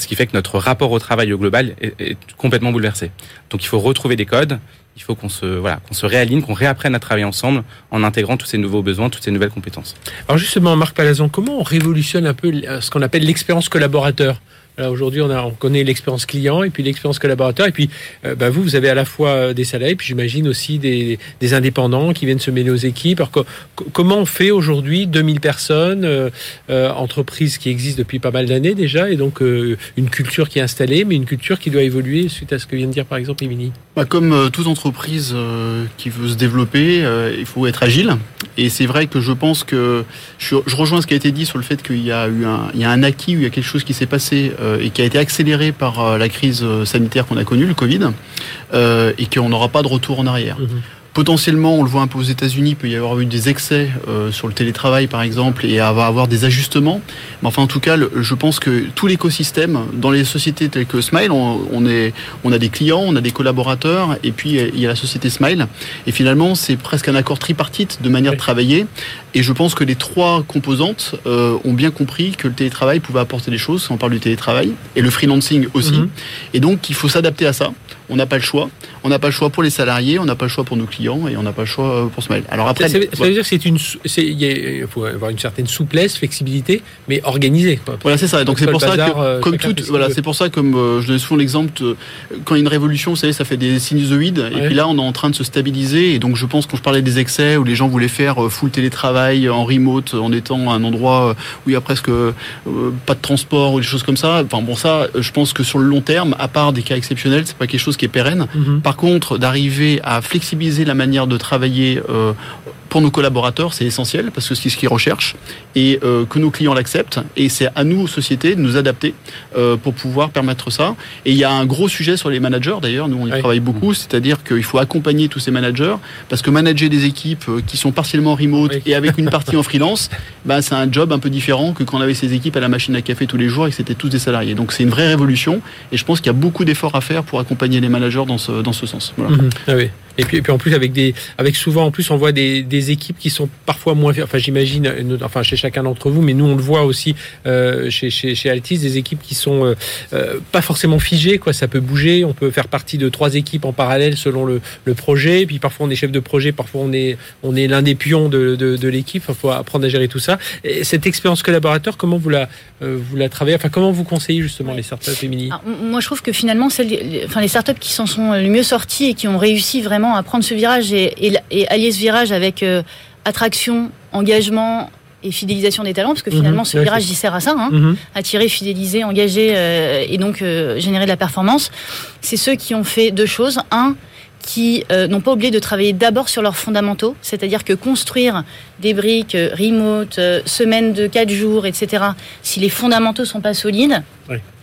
G: ce qui fait que notre rapport au travail au global est, est complètement bouleversé. Donc il faut retrouver des codes, il faut qu'on se voilà qu'on se réaligne, qu'on réapprenne à travailler ensemble en intégrant tous ces nouveaux besoins, toutes ces nouvelles compétences.
B: Alors justement, Marc Palazon, comment on révolutionne un peu ce qu'on appelle l'expérience collaborateur? Aujourd'hui, on, on connaît l'expérience client et puis l'expérience collaborateur. Et puis, euh, bah, vous, vous avez à la fois euh, des salariés, puis j'imagine aussi des, indépendants qui viennent se mêler aux équipes. Alors, comment on fait aujourd'hui 2000 personnes, euh, entreprise qui existe depuis pas mal d'années déjà, et donc une culture qui est installée, mais une culture qui doit évoluer suite à ce que vient de dire par exemple Émilie?
H: Bah, Comme toute entreprise qui veut se développer, il faut être agile. Et c'est vrai que je pense que je, rejoins ce qui a été dit sur le fait qu'il y a eu un, y un acquis, il y a quelque chose qui s'est passé et qui a été accéléré par la crise sanitaire qu'on a connue, le Covid, et qu'on n'aura pas de retour en arrière. Mhm. Potentiellement, on le voit un peu aux États-Unis, il peut y avoir eu des excès euh, sur le télétravail, par exemple, et avoir des ajustements. Mais enfin, en tout cas, je pense que tout l'écosystème, dans les sociétés telles que Smile, on, est, on a des clients, on a des collaborateurs, et puis il y a la société Smile. Et finalement, c'est presque un accord tripartite de manière de travailler. Et je pense que les trois composantes euh, ont bien compris que le télétravail pouvait apporter des choses, on parle du télétravail, et le freelancing aussi. Mhm. Et donc, il faut s'adapter à ça. On n'a pas le choix. On n'a pas le choix pour les salariés, on n'a pas le choix pour nos clients et on n'a pas le choix euh, pour Smile.
B: Alors après, ça, veut, dire que c'est une, il faut avoir une certaine souplesse, flexibilité, mais organisée.
H: Voilà, c'est ça. Donc c'est pour ça que, euh, comme tout, voilà, c'est pour ça comme euh, je donne souvent l'exemple, quand il y a une révolution, vous savez, ça fait des sinusoïdes, et puis là, on est en train de se stabiliser. Et donc je pense quand je parlais des excès où les gens voulaient faire full télétravail en remote, en étant à un endroit où il y a presque pas de transport ou des choses comme ça. Enfin bon, ça, je pense que sur le long terme, à part des cas exceptionnels, c'est pas quelque chose qui est pérenne. Mhm. Par contre, d'arriver à flexibiliser la manière de travailler euh, pour nos collaborateurs, c'est essentiel parce que c'est ce qu'ils recherchent et euh, que nos clients l'acceptent. Et c'est à nous, société, de nous adapter euh, pour pouvoir permettre ça. Et il y a un gros sujet sur les managers, d'ailleurs, nous on y travaille beaucoup, c'est-à-dire qu'il faut accompagner tous ces managers parce que manager des équipes euh, qui sont partiellement remote et avec une partie en freelance, bah, c'est un job un peu différent que quand on avait ces équipes à la machine à café tous les jours et que c'était tous des salariés. Donc c'est une vraie révolution et je pense qu'il y a beaucoup d'efforts à faire pour accompagner les managers dans ce, dans ce sens. Voilà.
B: Mhm. Ah oui. Et puis, et puis en plus avec des, avec souvent en plus on voit des, des équipes qui sont parfois moins, enfin j'imagine, enfin chez chacun d'entre vous, mais nous on le voit aussi euh, chez, chez, chez Altis, des équipes qui sont euh, euh, pas forcément figées, quoi. Ça peut bouger. On peut faire partie de trois équipes en parallèle selon le, le projet. Et puis parfois on est chef de projet, parfois on est, on est l'un des pions de, de, de l'équipe. Il faut apprendre à gérer tout ça. Et cette expérience collaborateur, comment vous la, vous la travaillez? Enfin comment vous conseillez justement les startups féminines?
F: Moi je trouve que finalement, celles, enfin les startups qui s'en sont le mieux sorties et qui ont réussi vraiment à prendre ce virage et, allier ce virage avec euh, attraction, engagement et fidélisation des talents, parce que mhm. finalement, ce virage, il sert à ça, hein, mhm. attirer, fidéliser, engager euh, et donc euh, générer de la performance. C'est ceux qui ont fait deux choses. Un, qui n'ont pas oublié de travailler d'abord sur leurs fondamentaux, c'est-à-dire que construire des briques remote, semaine de 4 jours, etc., si les fondamentaux sont pas solides,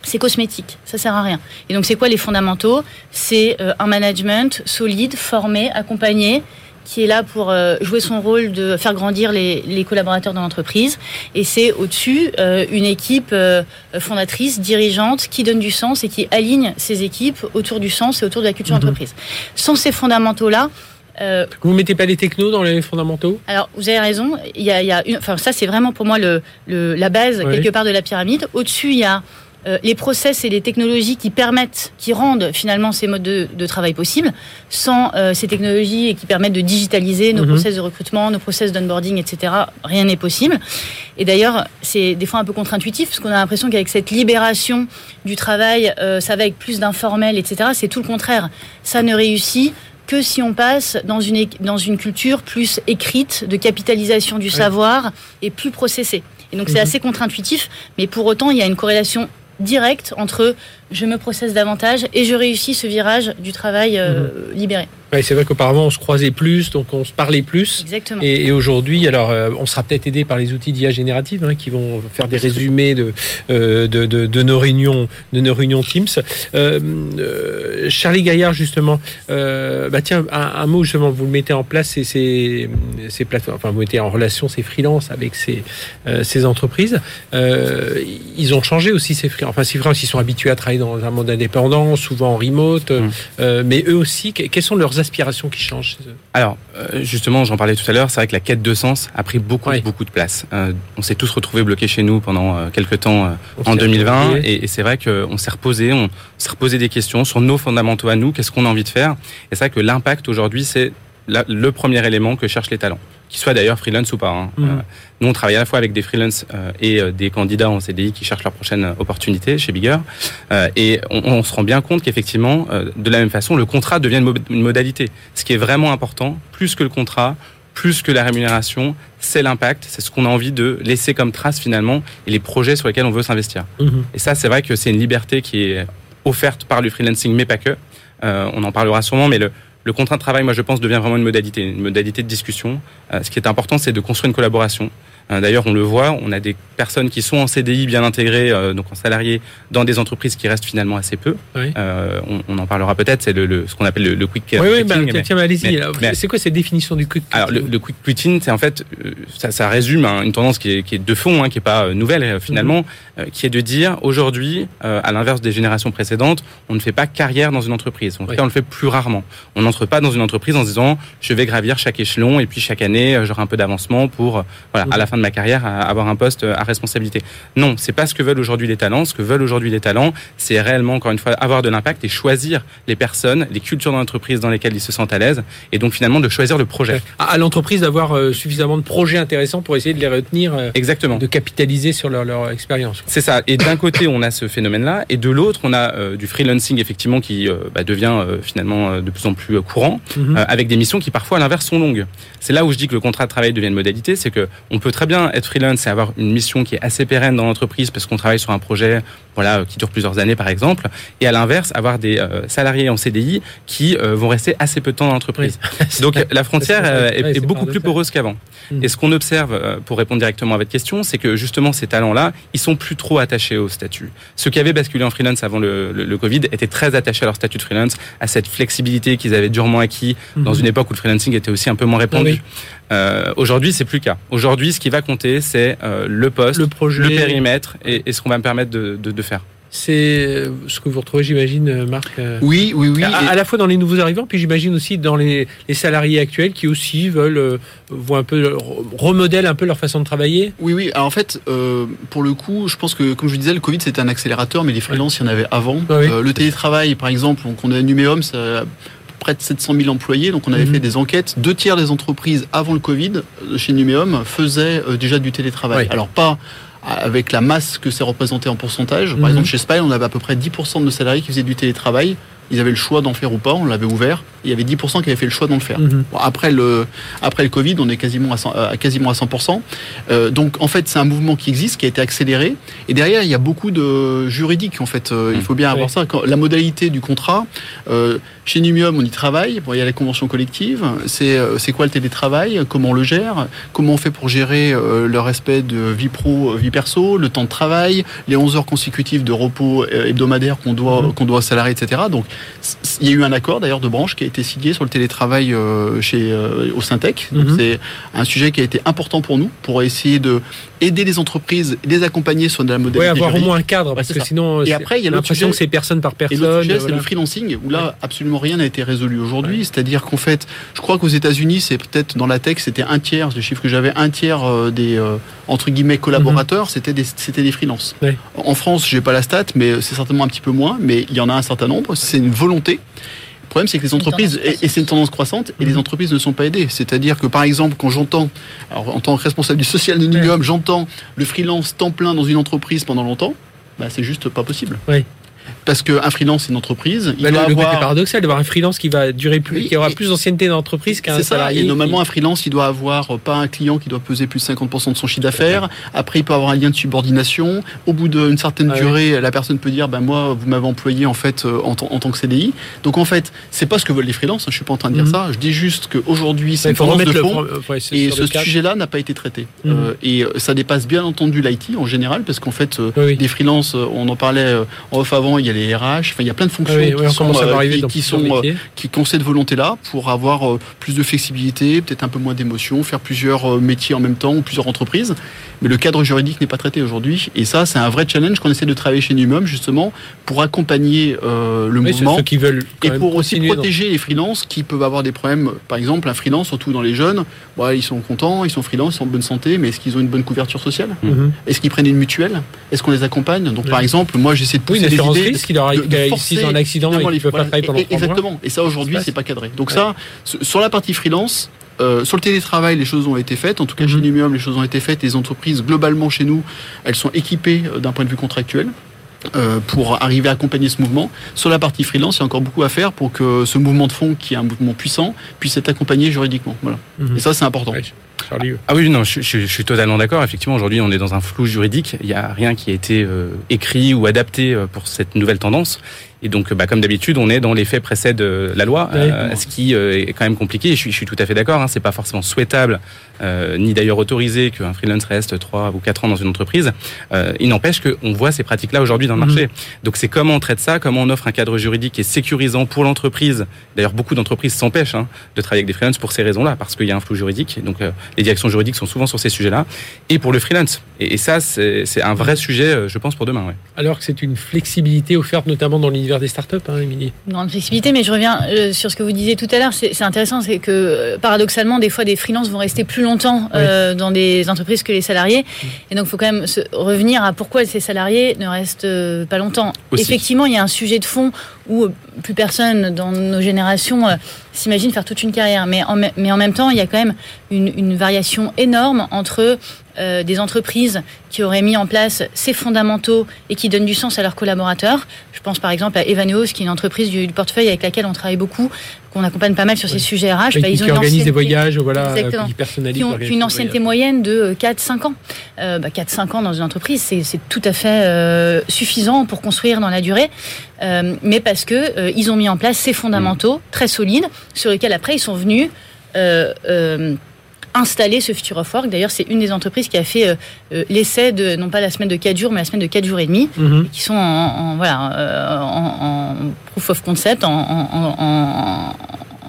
F: c'est cosmétique, ça sert à rien. Et donc c'est quoi les fondamentaux? C'est euh, un management solide, formé, accompagné, qui est là pour euh, jouer son rôle de faire grandir les, collaborateurs dans l'entreprise. Et c'est au-dessus euh, une équipe fondatrice, dirigeante, qui donne du sens et qui aligne ses équipes autour du sens et autour de la culture mhm. d'entreprise. Sans ces fondamentaux-là,
B: vous mettez pas les technos dans les fondamentaux?
F: Alors, vous avez raison. Il y a, enfin, ça, c'est vraiment pour moi le, la base quelque part de la pyramide. Au-dessus, il y a euh, les process et les technologies qui permettent, qui rendent finalement ces modes de, travail possibles. Sans euh, ces technologies et qui permettent de digitaliser nos mhm. process de recrutement, nos process d'onboarding, etc., rien n'est possible. Et d'ailleurs, c'est des fois un peu contre-intuitif parce qu'on a l'impression qu'avec cette libération du travail, euh, ça va avec plus d'informel, etc. C'est tout le contraire. Ça ne réussit que si on passe dans une, dans une culture plus écrite, de capitalisation du savoir et plus processée. Et donc c'est mhm. assez contre-intuitif, mais pour autant il y a une corrélation direct entre je me processe davantage et je réussis ce virage du travail euh, mhm. libéré
B: c'est vrai qu'auparavant on se croisait plus, donc on se parlait plus.
F: Exactement.
B: Et, aujourd'hui, alors euh, on sera peut-être aidé par les outils d'IA générative hein, qui vont faire des résumés de, euh, de, de, de, nos réunions, de nos réunions Teams. Charlie Gaillard justement, bah tiens un, mot justement, vous le mettez en place ces, ces, ces plateformes, enfin vous mettez en relation ces freelances avec ces, ces entreprises. ils ont changé aussi ces freelances. Enfin ces freelances, ils sont habitués à travailler dans un monde indépendant, souvent en remote, mmh. mais eux aussi, quels sont leurs aspirations qui changent
G: Alors, euh, justement, j'en parlais tout à l'heure, c'est vrai que la quête de sens a pris beaucoup, beaucoup de place. Euh, on s'est tous retrouvés bloqués chez nous pendant euh, quelques temps en 2020, et, c'est vrai qu'on s'est reposé, on s'est reposé des questions sur nos fondamentaux à nous, qu'est-ce qu'on a envie de faire? Et c'est vrai que l'impact aujourd'hui, c'est le premier élément que cherchent les talents, qu'ils soient d'ailleurs freelance ou pas. Hein. Mhm. Euh, nous, on travaille à la fois avec des freelance euh, et euh, des candidats en CDI qui cherchent leur prochaine opportunité chez Bigger. et on, on, se rend bien compte qu'effectivement, de la même façon, le contrat devient une, modalité. Ce qui est vraiment important, plus que le contrat, plus que la rémunération, c'est l'impact, c'est ce qu'on a envie de laisser comme trace finalement et les projets sur lesquels on veut s'investir. Mhm. Et ça, c'est vrai que c'est une liberté qui est offerte par le freelancing, mais pas que. on en parlera sûrement, mais le, le contrat de travail, moi, je pense, devient vraiment une modalité, une modalité de discussion. Euh, ce qui est important, c'est de construire une collaboration. Euh, d'ailleurs, on le voit, on a des personnes qui sont en CDI bien intégrées, euh, donc en salariés, dans des entreprises qui restent finalement assez peu. Euh, on, en parlera peut-être, c'est le, ce qu'on appelle le, quick
B: quitting. Oui, oui, bah, tiens, allez-y. C'est quoi cette définition du quick
G: quitting Alors, le, quick quitting, c'est en fait, ça, ça résume hein, une tendance qui est, qui est de fond, hein, qui n'est pas nouvelle finalement, mhm. qui est de dire aujourd'hui, à l'inverse des générations précédentes, on ne fait pas carrière dans une entreprise. En tout cas, on le fait plus rarement. On n'entre pas dans une entreprise en se disant, je vais gravir chaque échelon et puis chaque année, j'aurai un peu d'avancement pour, voilà, mhm. à la fin de ma carrière à avoir un poste à responsabilité. Non, c'est pas ce que veulent aujourd'hui les talents. Ce que veulent aujourd'hui les talents, c'est réellement, encore une fois, avoir de l'impact et choisir les personnes, les cultures d'entreprise dans lesquelles ils se sentent à l'aise, et donc finalement de choisir le projet.
B: À, l'entreprise d'avoir euh, suffisamment de projets intéressants pour essayer de les retenir, euh,
G: exactement,
B: de capitaliser sur leur, leur expérience.
G: C'est ça. Et d'un côté, on a ce phénomène-là, et de l'autre, on a euh, du freelancing effectivement qui bah, devient finalement de plus en plus courant, mhm. avec des missions qui parfois à l'inverse sont longues. C'est là où je dis que le contrat de travail devient une modalité, c'est que on peut très bien être freelance et avoir une mission qui est assez pérenne dans l'entreprise parce qu'on travaille sur un projet voilà qui dure plusieurs années par exemple et à l'inverse avoir des euh, salariés en CDI qui euh, vont rester assez peu de temps dans l'entreprise. Donc la frontière euh, est, beaucoup plus poreuse qu'avant. Hmm. Et ce qu'on observe pour répondre directement à votre question, c'est que justement ces talents-là, ils sont plus trop attachés au statut. Ceux qui avaient basculé en freelance avant le, le, Covid étaient très attachés à leur statut de freelance, à cette flexibilité qu'ils avaient durement acquis dans hmm. une époque où le freelancing était aussi un peu moins répandu. Euh, Aujourd'hui, c'est plus le cas. Aujourd'hui, ce qui va compter, c'est euh, le poste, le, projet. le périmètre et, et, ce qu'on va me permettre de, de, de faire.
B: C'est euh, ce que vous retrouvez, j'imagine, euh, Marc
H: Oui, oui, oui.
B: À, la fois dans les nouveaux arrivants, puis j'imagine aussi dans les, les, salariés actuels qui aussi veulent, voient un peu, remodèlent un peu leur façon de travailler
H: Oui, oui. Alors en fait, euh, pour le coup, je pense que, comme je vous disais, le Covid c'était un accélérateur, mais les freelances, il y en avait avant. le télétravail, par exemple, on a Numéum, ça près de 700 000 employés. Donc on avait mhm. fait des enquêtes. Deux tiers des entreprises avant le Covid euh, chez Numéum faisaient euh, déjà du télétravail. Alors pas avec la masse que c'est représenté en pourcentage. Par mhm. exemple, chez Spy, on avait à peu près 10% de nos salariés qui faisaient du télétravail. Ils avaient le choix d'en faire ou pas, on l'avait ouvert. Il y avait 10% qui avaient fait le choix d'en le faire. Mhm. après, le, après le Covid, on est quasiment à, quasiment à 100%. Euh, donc en fait, c'est un mouvement qui existe, qui a été accéléré. Et derrière, il y a beaucoup de juridiques. En fait, euh, il faut bien avoir ça. la modalité du contrat, euh, chez Numium, on y travaille. Bon, il y a les conventions collectives. C'est quoi le télétravail? Comment on le gère? Comment on fait pour gérer le respect de vie pro, vie perso, le temps de travail, les 11 heures consécutives de repos hebdomadaire qu'on doit, mhm. qu'on doit salarier, etc. Donc il y a eu un accord d'ailleurs de branche qui a été signé sur le télétravail euh, chez euh, au Syntec. Mhm. C'est un sujet qui a été important pour nous pour essayer de aider les entreprises, les accompagner sur de la modalité.
B: Oui, avoir au moins un cadre, parce que sinon,
H: et après, il y a
B: l'impression que c'est personne par personne. Et
H: sujet, c'est le freelancing, où là, absolument rien n'a été résolu aujourd'hui. C'est-à-dire qu'en fait, je crois qu'aux États-Unis, c'est peut-être dans la tech, c'était un tiers, le chiffre que j'avais, un tiers euh, des entre guillemets collaborateurs, mhm. c'était des c'était des freelances. En France, j'ai pas la stat, mais c'est certainement un petit peu moins, mais il y en a un certain nombre. C'est une volonté. Le problème, c'est que les entreprises, et, c'est une tendance croissante, et les mhm. entreprises ne sont pas aidées. C'est-à-dire que, par exemple, quand j'entends, alors en tant que responsable du social de Ninium, j'entends le freelance temps plein dans une entreprise pendant longtemps, bah, c'est juste pas possible.
B: Oui
H: parce qu'un freelance, c'est une entreprise.
B: Il bah, le, avoir... C'est paradoxal d'avoir un freelance qui va durer plus, qui aura plus d'ancienneté d'entreprise qu'un salarié.
H: Et normalement, un freelance, il doit avoir euh, pas un client qui doit peser plus de 50% de son chiffre d'affaires. Après, il peut avoir un lien de subordination. Au bout d'une certaine ah durée, la personne peut dire, ben moi, vous m'avez employé en fait euh, en, tant que CDI. Donc en fait, c'est pas ce que veulent les freelances. Je suis pas en train de dire mhm. ça. Je dis juste qu'aujourd'hui, c'est une tendance de fond. et ce sujet-là n'a pas été traité. Mhm. Euh, et ça dépasse bien entendu l'IT en général, parce qu'en fait, des freelances, on en parlait en off avant, il y a les RH, il y a plein de fonctions qui, sont, euh, qui, sont euh, qui ont cette volonté-là pour avoir euh, plus de flexibilité, peut-être un peu moins d'émotion, faire plusieurs métiers en même temps ou plusieurs entreprises. Mais le cadre juridique n'est pas traité aujourd'hui. Et ça, c'est un vrai challenge qu'on essaie de travailler chez Numum, justement, pour accompagner le mouvement.
B: qui veulent
H: et pour aussi protéger les freelances qui peuvent avoir des problèmes. Par exemple, un freelance, surtout dans les jeunes, ils sont contents, ils sont freelance, ils sont en bonne santé, mais est-ce qu'ils ont une bonne couverture sociale? Mhm. Est-ce qu'ils prennent une mutuelle? Est-ce qu'on les accompagne? Donc, par exemple, moi, j'essaie de pousser des idées
B: risque qu'il aura un accident et qu'il peut pas travailler pendant
H: Exactement. Et ça aujourd'hui, c'est pas cadré. Donc ça, sur la partie freelance, euh, sur le télétravail, les choses ont été faites. En tout cas, chez Lumium, mhm. les choses ont été faites. Les entreprises, globalement, chez nous, elles sont équipées euh, d'un point de vue contractuel. Euh, pour arriver à accompagner ce mouvement. Sur la partie freelance, il y a encore beaucoup à faire pour que ce mouvement de fond, qui est un mouvement puissant, puisse être accompagné juridiquement. Voilà. Mhm. Et ça, c'est important.
G: Ah oui, non, je, suis totalement d'accord. Effectivement, aujourd'hui, on est dans un flou juridique. Il n'y a rien qui a été écrit ou adapté pour cette nouvelle tendance. Et donc, bah, comme d'habitude, on est dans l'effet précède la loi, euh, ce qui euh, est quand même compliqué. Et je suis, je suis tout à fait d'accord. Hein, c'est pas forcément souhaitable, euh, ni d'ailleurs autorisé qu'un freelance reste trois ou quatre ans dans une entreprise. Euh, il n'empêche qu'on voit ces pratiques-là aujourd'hui dans le marché. Mhm. Donc, c'est comment on traite ça, comment on offre un cadre juridique qui est sécurisant pour l'entreprise. D'ailleurs, beaucoup d'entreprises s'empêchent hein, de travailler avec des freelances pour ces raisons-là, parce qu'il y a un flou juridique. Donc, les directions juridiques sont souvent sur ces sujets-là. Et pour le freelance. Et, et ça, c'est un vrai sujet, je pense, pour demain. Ouais.
B: Alors que c'est une flexibilité offerte notamment dans l'univers des startups, hein, Émilie.
F: Grande flexibilité, mais je reviens euh, sur ce que vous disiez tout à l'heure. C'est intéressant, c'est que euh, paradoxalement, des fois, des freelances vont rester plus longtemps euh, dans des entreprises que les salariés. Et donc, il faut quand même se revenir à pourquoi ces salariés ne restent pas longtemps. Effectivement, il y a un sujet de fond où plus personne dans nos générations s'imagine faire toute une carrière. Mais en, même temps, il y a quand même une, une variation énorme entre euh, des entreprises qui auraient mis en place ces fondamentaux et qui donnent du sens à leurs collaborateurs. Je pense par exemple à Evaneos, qui est une entreprise du, portefeuille avec laquelle on travaille beaucoup, qu'on accompagne pas mal sur ces sujets RH.
B: Bah, ils ont qui organisent des voyages, voilà, qui personnalisent.
F: Qui ont une ancienneté moyenne de 4-5 ans. Euh, bah, 4-5 ans dans une entreprise, c'est tout à fait euh, suffisant pour construire dans la durée. Euh, mais parce que euh, ils ont mis en place ces fondamentaux mmh. très solides sur lesquels après ils sont venus euh, installer ce Future of Work. D'ailleurs, c'est une des entreprises qui a fait l'essai de, non pas la semaine de 4 jours, mais la semaine de 4 jours et demi, mmh. qui sont en, voilà, en, proof of concept, en,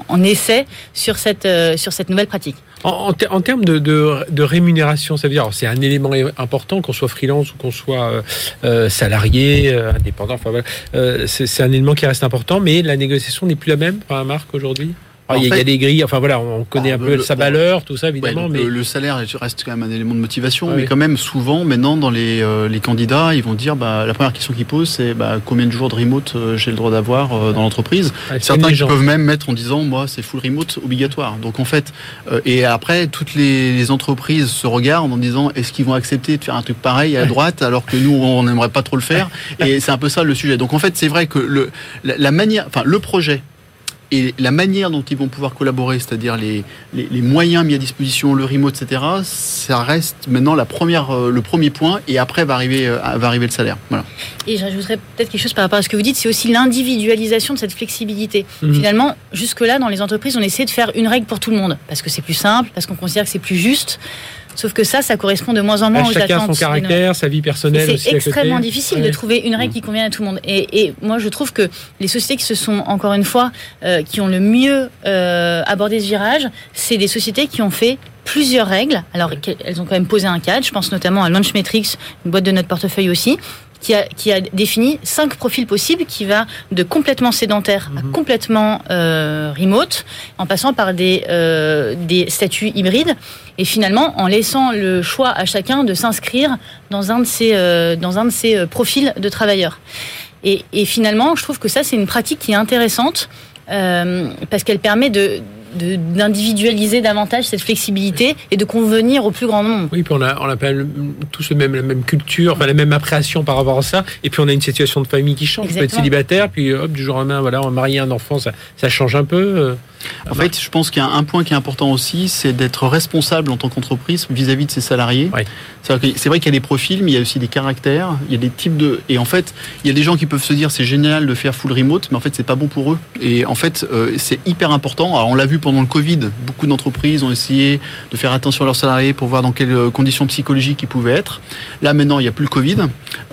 F: en essai sur cette, sur cette nouvelle pratique.
B: En, en, termes de, de, de, rémunération, ça veut dire, c'est un élément important qu'on soit freelance ou qu'on soit euh, salarié, euh, indépendant. Enfin, euh, c'est un élément qui reste important, mais la négociation n'est plus la même par la marque aujourd'hui? Ah, il y, a des grilles, enfin voilà, on connaît ah, un peu sa valeur, tout ça évidemment. mais
H: le, salaire reste quand même un élément de motivation, mais quand même souvent maintenant dans les, euh, les, candidats, ils vont dire bah, la première question qu'ils posent c'est bah, combien de jours de remote euh, j'ai le droit d'avoir euh, dans l'entreprise? Certains qui peuvent même mettre en disant moi c'est full remote obligatoire. Donc en fait, et après toutes les, les, entreprises se regardent en disant est-ce qu'ils vont accepter de faire un truc pareil à droite alors que nous on n'aimerait pas trop le faire? et c'est un peu ça le sujet. Donc en fait c'est vrai que le, la manière, enfin le projet et la manière dont ils vont pouvoir collaborer, c'est-à-dire les, les, moyens mis à disposition, le remote, etc., ça reste maintenant la première, euh, le premier point, et après va arriver, euh, va arriver le salaire. Voilà.
F: Et j'ajouterais peut-être quelque chose par rapport à ce que vous dites, c'est aussi l'individualisation de cette flexibilité. Mhm. Finalement, jusque-là, dans les entreprises, on essaie de faire une règle pour tout le monde, parce que c'est plus simple, parce qu'on considère que c'est plus juste. Sauf que ça, ça correspond de moins en moins
B: aux
F: attentes.
B: Chacun son caractère, sa vie personnelle.
F: C'est extrêmement difficile de trouver une règle qui convient à tout le monde. Et, et, moi, je trouve que les sociétés qui se sont, encore une fois, euh, qui ont le mieux euh, abordé ce virage, c'est des sociétés qui ont fait plusieurs règles. Alors, elles ont quand même posé un cadre. Je pense notamment à Launchmetrics, une boîte de notre portefeuille aussi, qui a, qui a défini cinq profils possibles qui va de complètement sédentaire à mhm. complètement euh, remote, en passant par des, euh, des statuts hybrides, et finalement en laissant le choix à chacun de s'inscrire dans un de ces, euh, dans un de ces euh, profils de travailleurs. Et, et, finalement, je trouve que ça, c'est une pratique qui est intéressante euh, parce qu'elle permet de d'individualiser davantage cette flexibilité et de convenir au plus grand nombre.
B: Oui, puis on a, on a tous le même, la même culture, enfin la même appréhension par rapport à ça. Et puis on a une situation de famille qui change. On peut être célibataire, puis hop, du jour au lendemain, voilà, on marie un enfant, ça, ça change un peu.
H: En fait, je pense qu'il y a un point qui est important aussi, c'est d'être responsable en tant qu'entreprise vis-à-vis de ses salariés. C'est vrai qu'il y a des profils, mais il y a aussi des caractères, il y a des types de. Et en fait, il y a des gens qui peuvent se dire c'est génial de faire full remote, mais en fait, c'est pas bon pour eux. Et en fait, euh, c'est hyper important. Alors, on l'a vu pendant le Covid, beaucoup d'entreprises ont essayé de faire attention à leurs salariés pour voir dans quelles euh, conditions psychologiques ils pouvaient être. Là, maintenant, il n'y a plus le Covid,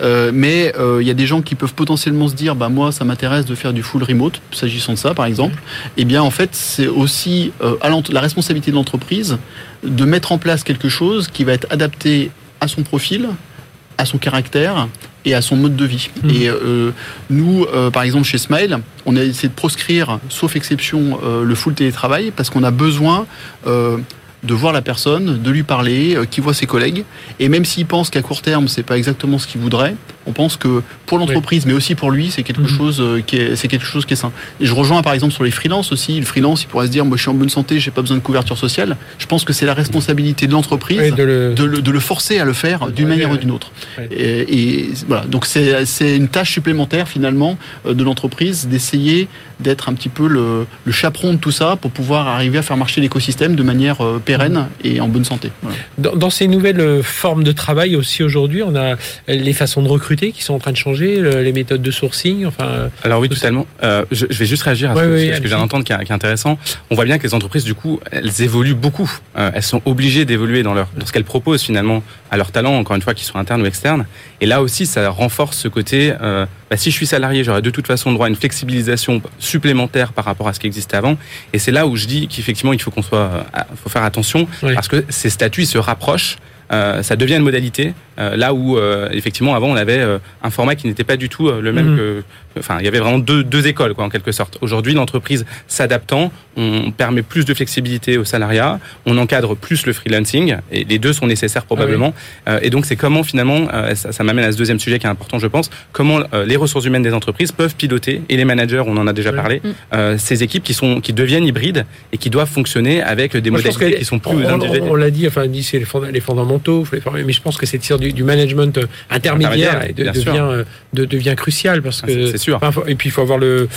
H: euh, mais il y a des gens qui peuvent potentiellement se dire bah moi, ça m'intéresse de faire du full remote, s'agissant de ça, par exemple. Et eh bien, en fait, c'est aussi euh, à la responsabilité de l'entreprise de mettre en place quelque chose qui va être adapté à son profil, à son caractère et à son mode de vie. Mmh. Et euh, nous, euh, par exemple, chez Smile, on a essayé de proscrire, sauf exception, le full télétravail parce qu'on a besoin de voir la personne, de lui parler, euh, qui voit ses collègues. Et même s'il pense qu'à court terme, c'est pas exactement ce qu'il voudrait, on pense que pour l'entreprise, mais aussi pour lui, c'est quelque mhm. chose euh, qui est, c'est quelque chose qui est sain. Et je rejoins par exemple sur les freelances aussi. Le freelance, il pourrait se dire, moi, je suis en bonne santé, j'ai pas besoin de couverture sociale. Je pense que c'est la responsabilité de l'entreprise de, le... forcer à le faire d'une manière ou d'une autre. Et, voilà. Donc c'est, c'est une tâche supplémentaire finalement euh, de l'entreprise d'essayer d'être un petit peu le, chaperon de tout ça pour pouvoir arriver à faire marcher l'écosystème de manière euh, pérenne et en bonne santé.
B: Dans, ces nouvelles euh, formes de travail aussi aujourd'hui, on a les façons de recruter qui sont en train de changer, les méthodes de sourcing. Enfin,
G: alors oui, totalement. Euh, je, vais juste réagir à ce, que, je viens d'entendre qui, est intéressant. On voit bien que les entreprises, du coup, elles évoluent beaucoup. elles sont obligées d'évoluer dans, leur, dans ce qu'elles proposent finalement à leurs talents, encore une fois, qu'ils soient internes ou externes. Et là aussi, ça renforce ce côté. Bah, si je suis salarié, j'aurais de toute façon droit à une flexibilisation supplémentaire par rapport à ce qui existait avant. Et c'est là où je dis qu'effectivement, il faut qu'on soit, euh, faut faire attention parce que ces statuts se rapprochent. Euh, ça devient une modalité. Euh, là où effectivement avant on avait un format qui n'était pas du tout le même mhm. que, enfin, il y avait vraiment deux, deux écoles, quoi, en quelque sorte. Aujourd'hui, l'entreprise s'adaptant, on permet plus de flexibilité au salariat, on encadre plus le freelancing, et les deux sont nécessaires probablement. Ah euh, et donc, c'est comment finalement, euh, ça, m'amène à ce deuxième sujet qui est important, je pense, comment euh, les ressources humaines des entreprises peuvent piloter, et les managers, on en a déjà parlé, mm. ces équipes qui sont, qui deviennent hybrides et qui doivent fonctionner avec des modalités qui sont plus
B: on, on, l'a dit, enfin, dit c'est les fondamentaux, mais je pense que c'est du, du management intermédiaire, et devient, de, devient crucial parce et puis il faut avoir le,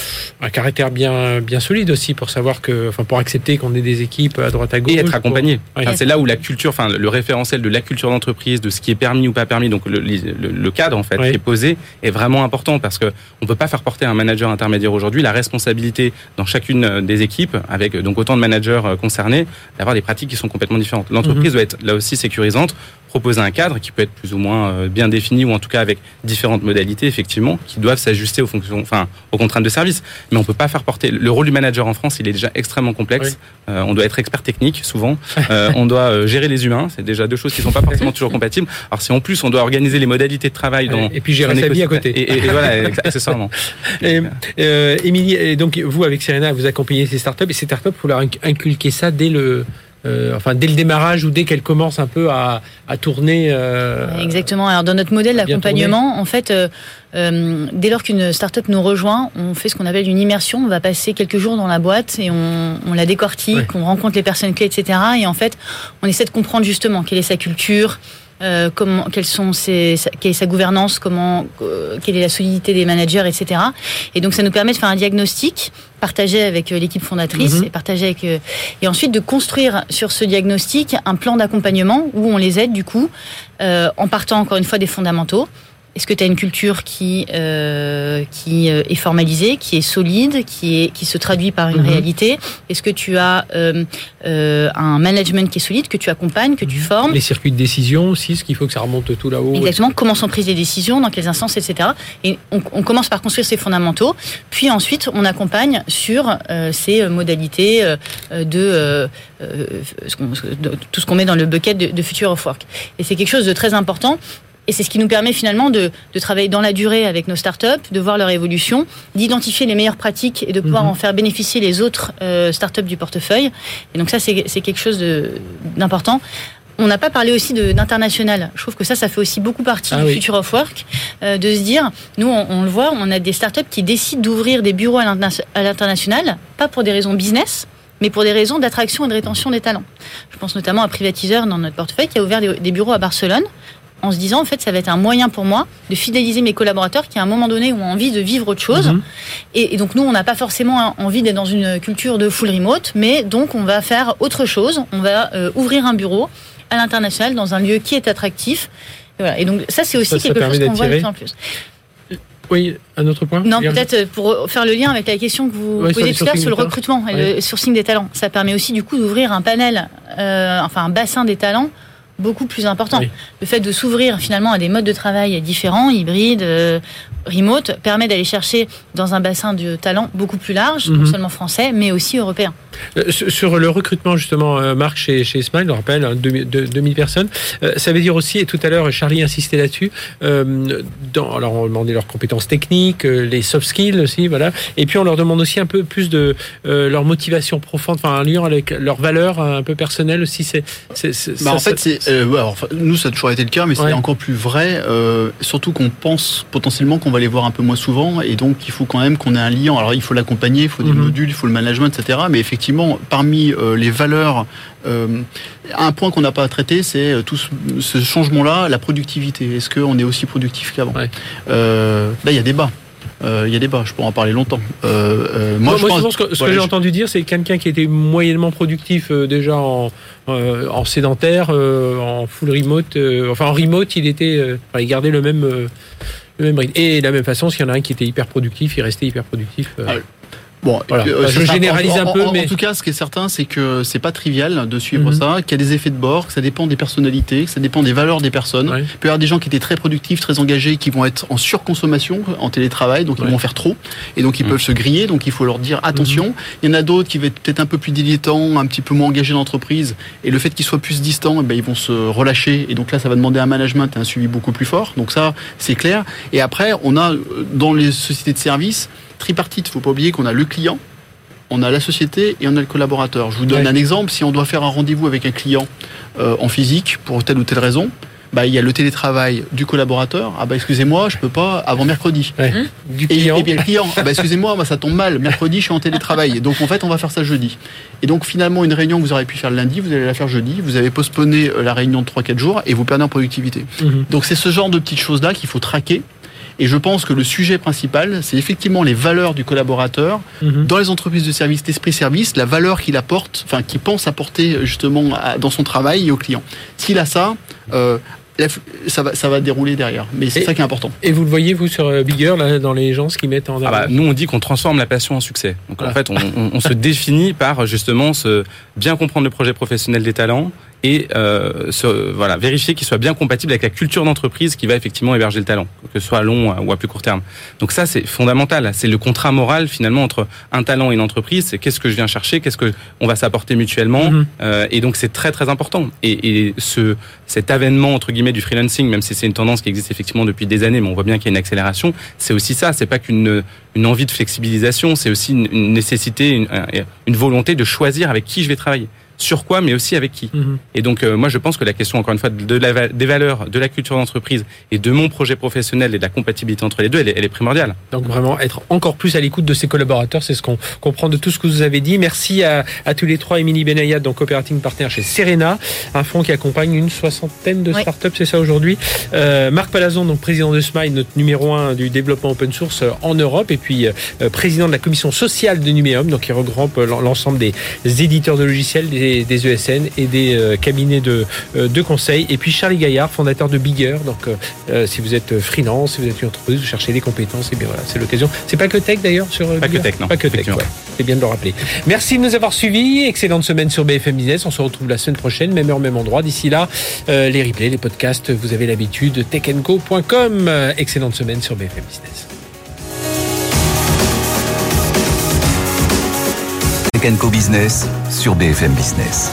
B: un caractère bien, bien solide aussi pour savoir que, enfin, pour accepter qu'on ait des équipes à droite à gauche.
G: Et être accompagné. c'est là où la culture, enfin, le référentiel de la culture d'entreprise, de ce qui est permis ou pas permis, donc le, le, cadre en fait qui est posé est vraiment important parce que on peut pas faire porter un manager intermédiaire aujourd'hui la responsabilité dans chacune des équipes avec donc autant de managers euh, concernés d'avoir des pratiques qui sont complètement différentes. L'entreprise mhm. doit être là aussi sécurisante proposer un cadre qui peut être plus ou moins euh, bien défini ou en tout cas avec différentes modalités effectivement qui doivent s'ajuster aux fonctions, enfin aux contraintes de service. Mais on peut pas faire porter le rôle du manager en France, il est déjà extrêmement complexe. Euh, on doit être expert technique souvent, euh, on doit gérer les humains, c'est déjà deux choses qui sont pas forcément toujours compatibles. Alors si en plus on doit organiser les modalités de travail dans
B: et puis gérer sa vie à côté.
G: Et, et, voilà accessoirement.
B: et, Émilie, donc vous avec Serena vous accompagnez ces startups et ces startups vous leur inculquer ça dès le euh, enfin dès le démarrage ou dès qu'elle commence un peu à, à tourner. Euh,
F: Exactement. Alors dans notre modèle d'accompagnement, en fait, euh, dès lors qu'une startup nous rejoint, on fait ce qu'on appelle une immersion. On va passer quelques jours dans la boîte et on, on la décortique, on rencontre les personnes clés, etc. Et en fait, on essaie de comprendre justement quelle est sa culture, euh, comment, quelles sont ses, quelle est sa gouvernance, comment, euh, quelle est la solidité des managers, etc. Et donc ça nous permet de faire un diagnostic partagé avec euh, l'équipe fondatrice mhm. et partagé avec et ensuite de construire sur ce diagnostic un plan d'accompagnement où on les aide du coup en partant encore une fois des fondamentaux est-ce que tu as une culture qui, euh, qui euh, est formalisée, qui est solide, qui, est, qui se traduit par une mhm. réalité? Est-ce que tu as euh, euh, un management qui est solide, que tu accompagnes, que tu mhm. formes?
B: Les circuits de décision aussi, ce qu'il faut que ça remonte tout là-haut.
F: Exactement, comment sont prises les décisions, dans quelles instances, etc. Et on, on commence par construire ces fondamentaux, puis ensuite on accompagne sur ces modalités de, tout ce qu'on met dans le bucket de, de Future of Work. Et c'est quelque chose de très important et c'est ce qui nous permet finalement de, travailler dans la durée avec nos startups, de voir leur évolution, d'identifier les meilleures pratiques et de pouvoir mhm. en faire bénéficier les autres euh, startups du portefeuille. Et donc ça, c'est quelque chose d'important. On n'a pas parlé aussi d'international. Je trouve que ça, ça fait aussi beaucoup partie ah du future of work, euh, de se dire, nous, on, le voit, on a des startups qui décident d'ouvrir des bureaux à l'international, pas pour des raisons business, mais pour des raisons d'attraction et de rétention des talents. Je pense notamment à Privatiseur dans notre portefeuille qui a ouvert des bureaux à Barcelone en se disant en fait ça va être un moyen pour moi de fidéliser mes collaborateurs qui à un moment donné ont envie de vivre autre chose. Mhm. et, donc nous on n'a pas forcément envie d'être dans une culture de full remote mais donc on va faire autre chose. On va euh, ouvrir un bureau à l'international dans un lieu qui est attractif. Et, voilà. et donc ça c'est aussi quelque chose qu'on voit de plus en plus.
B: Oui, un autre point
F: Non, peut-être pour faire le lien avec la question que vous posez tout à l'heure sur le recrutement et le sourcing des talents. Ça permet aussi du coup d'ouvrir un panel, euh, enfin un bassin des talents beaucoup plus important. Le fait de s'ouvrir finalement à des modes de travail différents, hybrides, euh, remote, permet d'aller chercher dans un bassin de talent beaucoup plus large, non mhm. seulement français, mais aussi européen.
B: Euh, sur le recrutement, justement, euh, Marc, chez, chez Smile, je rappelle, 2000, personnes, ça veut dire aussi, et tout à l'heure, Charlie insistait là-dessus, alors on demandait leurs compétences techniques, les soft skills aussi, voilà, et puis on leur demande aussi un peu plus de leur motivation profonde, enfin un lien avec leurs valeurs un peu personnelles aussi. C'est,
H: bah, en fait, euh, nous, ça a toujours été le cas, mais c'est encore plus vrai, euh, surtout qu'on pense potentiellement qu'on va les voir un peu moins souvent, et donc il faut quand même qu'on ait un lien. Alors il faut l'accompagner, il faut des mhm. modules, il faut le management, etc. Mais effectivement, parmi euh, les valeurs, un point qu'on n'a pas traité, c'est tout ce, changement-là, la productivité. Est-ce qu'on est aussi productif qu'avant Là, il y a débat. Euh, il y a débat, je pourrais en parler longtemps.
B: Euh, euh, moi, je, pense, que ce que j'ai entendu dire, c'est quelqu'un qui était moyennement productif déjà en, en sédentaire, en full remote, enfin en remote, il était, il gardait le même, Et de la même façon, s'il y en a un qui était hyper productif, il restait hyper productif. Ah,
H: Bon, euh, je généralise un peu, mais en tout cas, ce qui est certain, c'est que c'est pas trivial de suivre mhm. ça, qu'il y a des effets de bord, que ça dépend des personnalités, que ça dépend des valeurs des personnes. Il peut y avoir des gens qui étaient très productifs, très engagés, qui vont être en surconsommation en télétravail, donc ils vont faire trop, et donc ils mhm. peuvent se griller. Donc il faut leur dire attention. Mhm. Il y en a d'autres qui vont être peut-être un peu plus dilettants, un petit peu moins engagés dans l'entreprise, et le fait qu'ils soient plus distants, eh ben, ils vont se relâcher, et donc là, ça va demander un management et un suivi beaucoup plus fort. Donc ça, c'est clair. Et après, on a dans les sociétés de services tripartite. Il ne faut pas oublier qu'on a le client, on a la société et on a le collaborateur. Je vous donne un exemple. Si on doit faire un rendez-vous avec un client euh, en physique pour telle ou telle raison, bah, il y a le télétravail du collaborateur. Ah bah excusez-moi, je peux pas avant mercredi. Du client. Et, bien le client. Ah bah excusez-moi, ça tombe mal. Mercredi, je suis en télétravail. Donc en fait, on va faire ça jeudi. Et donc finalement, une réunion que vous auriez pu faire lundi, vous allez la faire jeudi. Vous avez postponé euh, la réunion de 3-4 jours et vous perdez en productivité. Mhm. Donc c'est ce genre de petites choses là qu'il faut traquer et je pense que le sujet principal, c'est effectivement les valeurs du collaborateur mhm. dans les entreprises de service, d'esprit service, la valeur qu'il apporte, enfin qu'il pense apporter justement dans son travail et aux clients. S'il a ça, euh, ça va, ça va dérouler derrière. Mais c'est ça qui est important.
B: Et vous le voyez, vous, sur euh, Bigger, là, dans les gens, ce qu'ils mettent en
G: avant? Ah bah, Nous, on dit qu'on transforme la passion en succès. Donc, en fait, on, on, se définit par, justement, ce, bien comprendre le projet professionnel des talents et euh, voilà, vérifier qu'il soit bien compatible avec la culture d'entreprise qui va effectivement héberger le talent, que ce soit à long ou à plus court terme. Donc ça, c'est fondamental. C'est le contrat moral finalement entre un talent et une entreprise. C'est qu'est-ce que je viens chercher, qu'est-ce que on va s'apporter mutuellement. Mhm. Euh, et donc c'est très très important. Et, et, ce cet avènement entre guillemets du freelancing, même si c'est une tendance qui existe effectivement depuis des années, mais on voit bien qu'il y a une accélération. C'est aussi ça. C'est pas qu'une une envie de flexibilisation, c'est aussi une, nécessité, une, une volonté de choisir avec qui je vais travailler sur quoi, mais aussi avec qui. Mhm. Et donc, euh, moi, je pense que la question, encore une fois, de la, des valeurs, de la culture d'entreprise et de mon projet professionnel et de la compatibilité entre les deux, elle est, elle est primordiale.
B: Donc, vraiment, être encore plus à l'écoute de ses collaborateurs, c'est ce qu'on comprend de tout ce que vous avez dit. Merci à, à tous les trois. Émilie Benayad, donc cooperating partner chez Serena, un fonds qui accompagne une soixantaine de startups, c'est ça aujourd'hui. Euh, Marc Palazon, donc président de Smile, notre numéro un du développement open source euh, en Europe, et puis euh, président de la commission sociale de Numéum, donc qui regroupe l'ensemble des éditeurs de logiciels, des des, ESN et des euh, cabinets de, euh, de conseil. Et puis Charlie Gaillard, fondateur de Bigger. Donc, euh, si vous êtes freelance, si vous êtes une entreprise, vous cherchez des compétences, et bien voilà, c'est l'occasion. C'est pas que tech d'ailleurs sur
G: Pas que tech, non.
B: Pas que tech, C'est bien de le rappeler. Merci de nous avoir suivis. Excellente semaine sur BFM Business. On se retrouve la semaine prochaine, même heure, même endroit. D'ici là, les replays, les podcasts, vous avez l'habitude, techenco.com. Excellente semaine sur BFM Business.
A: Tech Business sur BFM Business.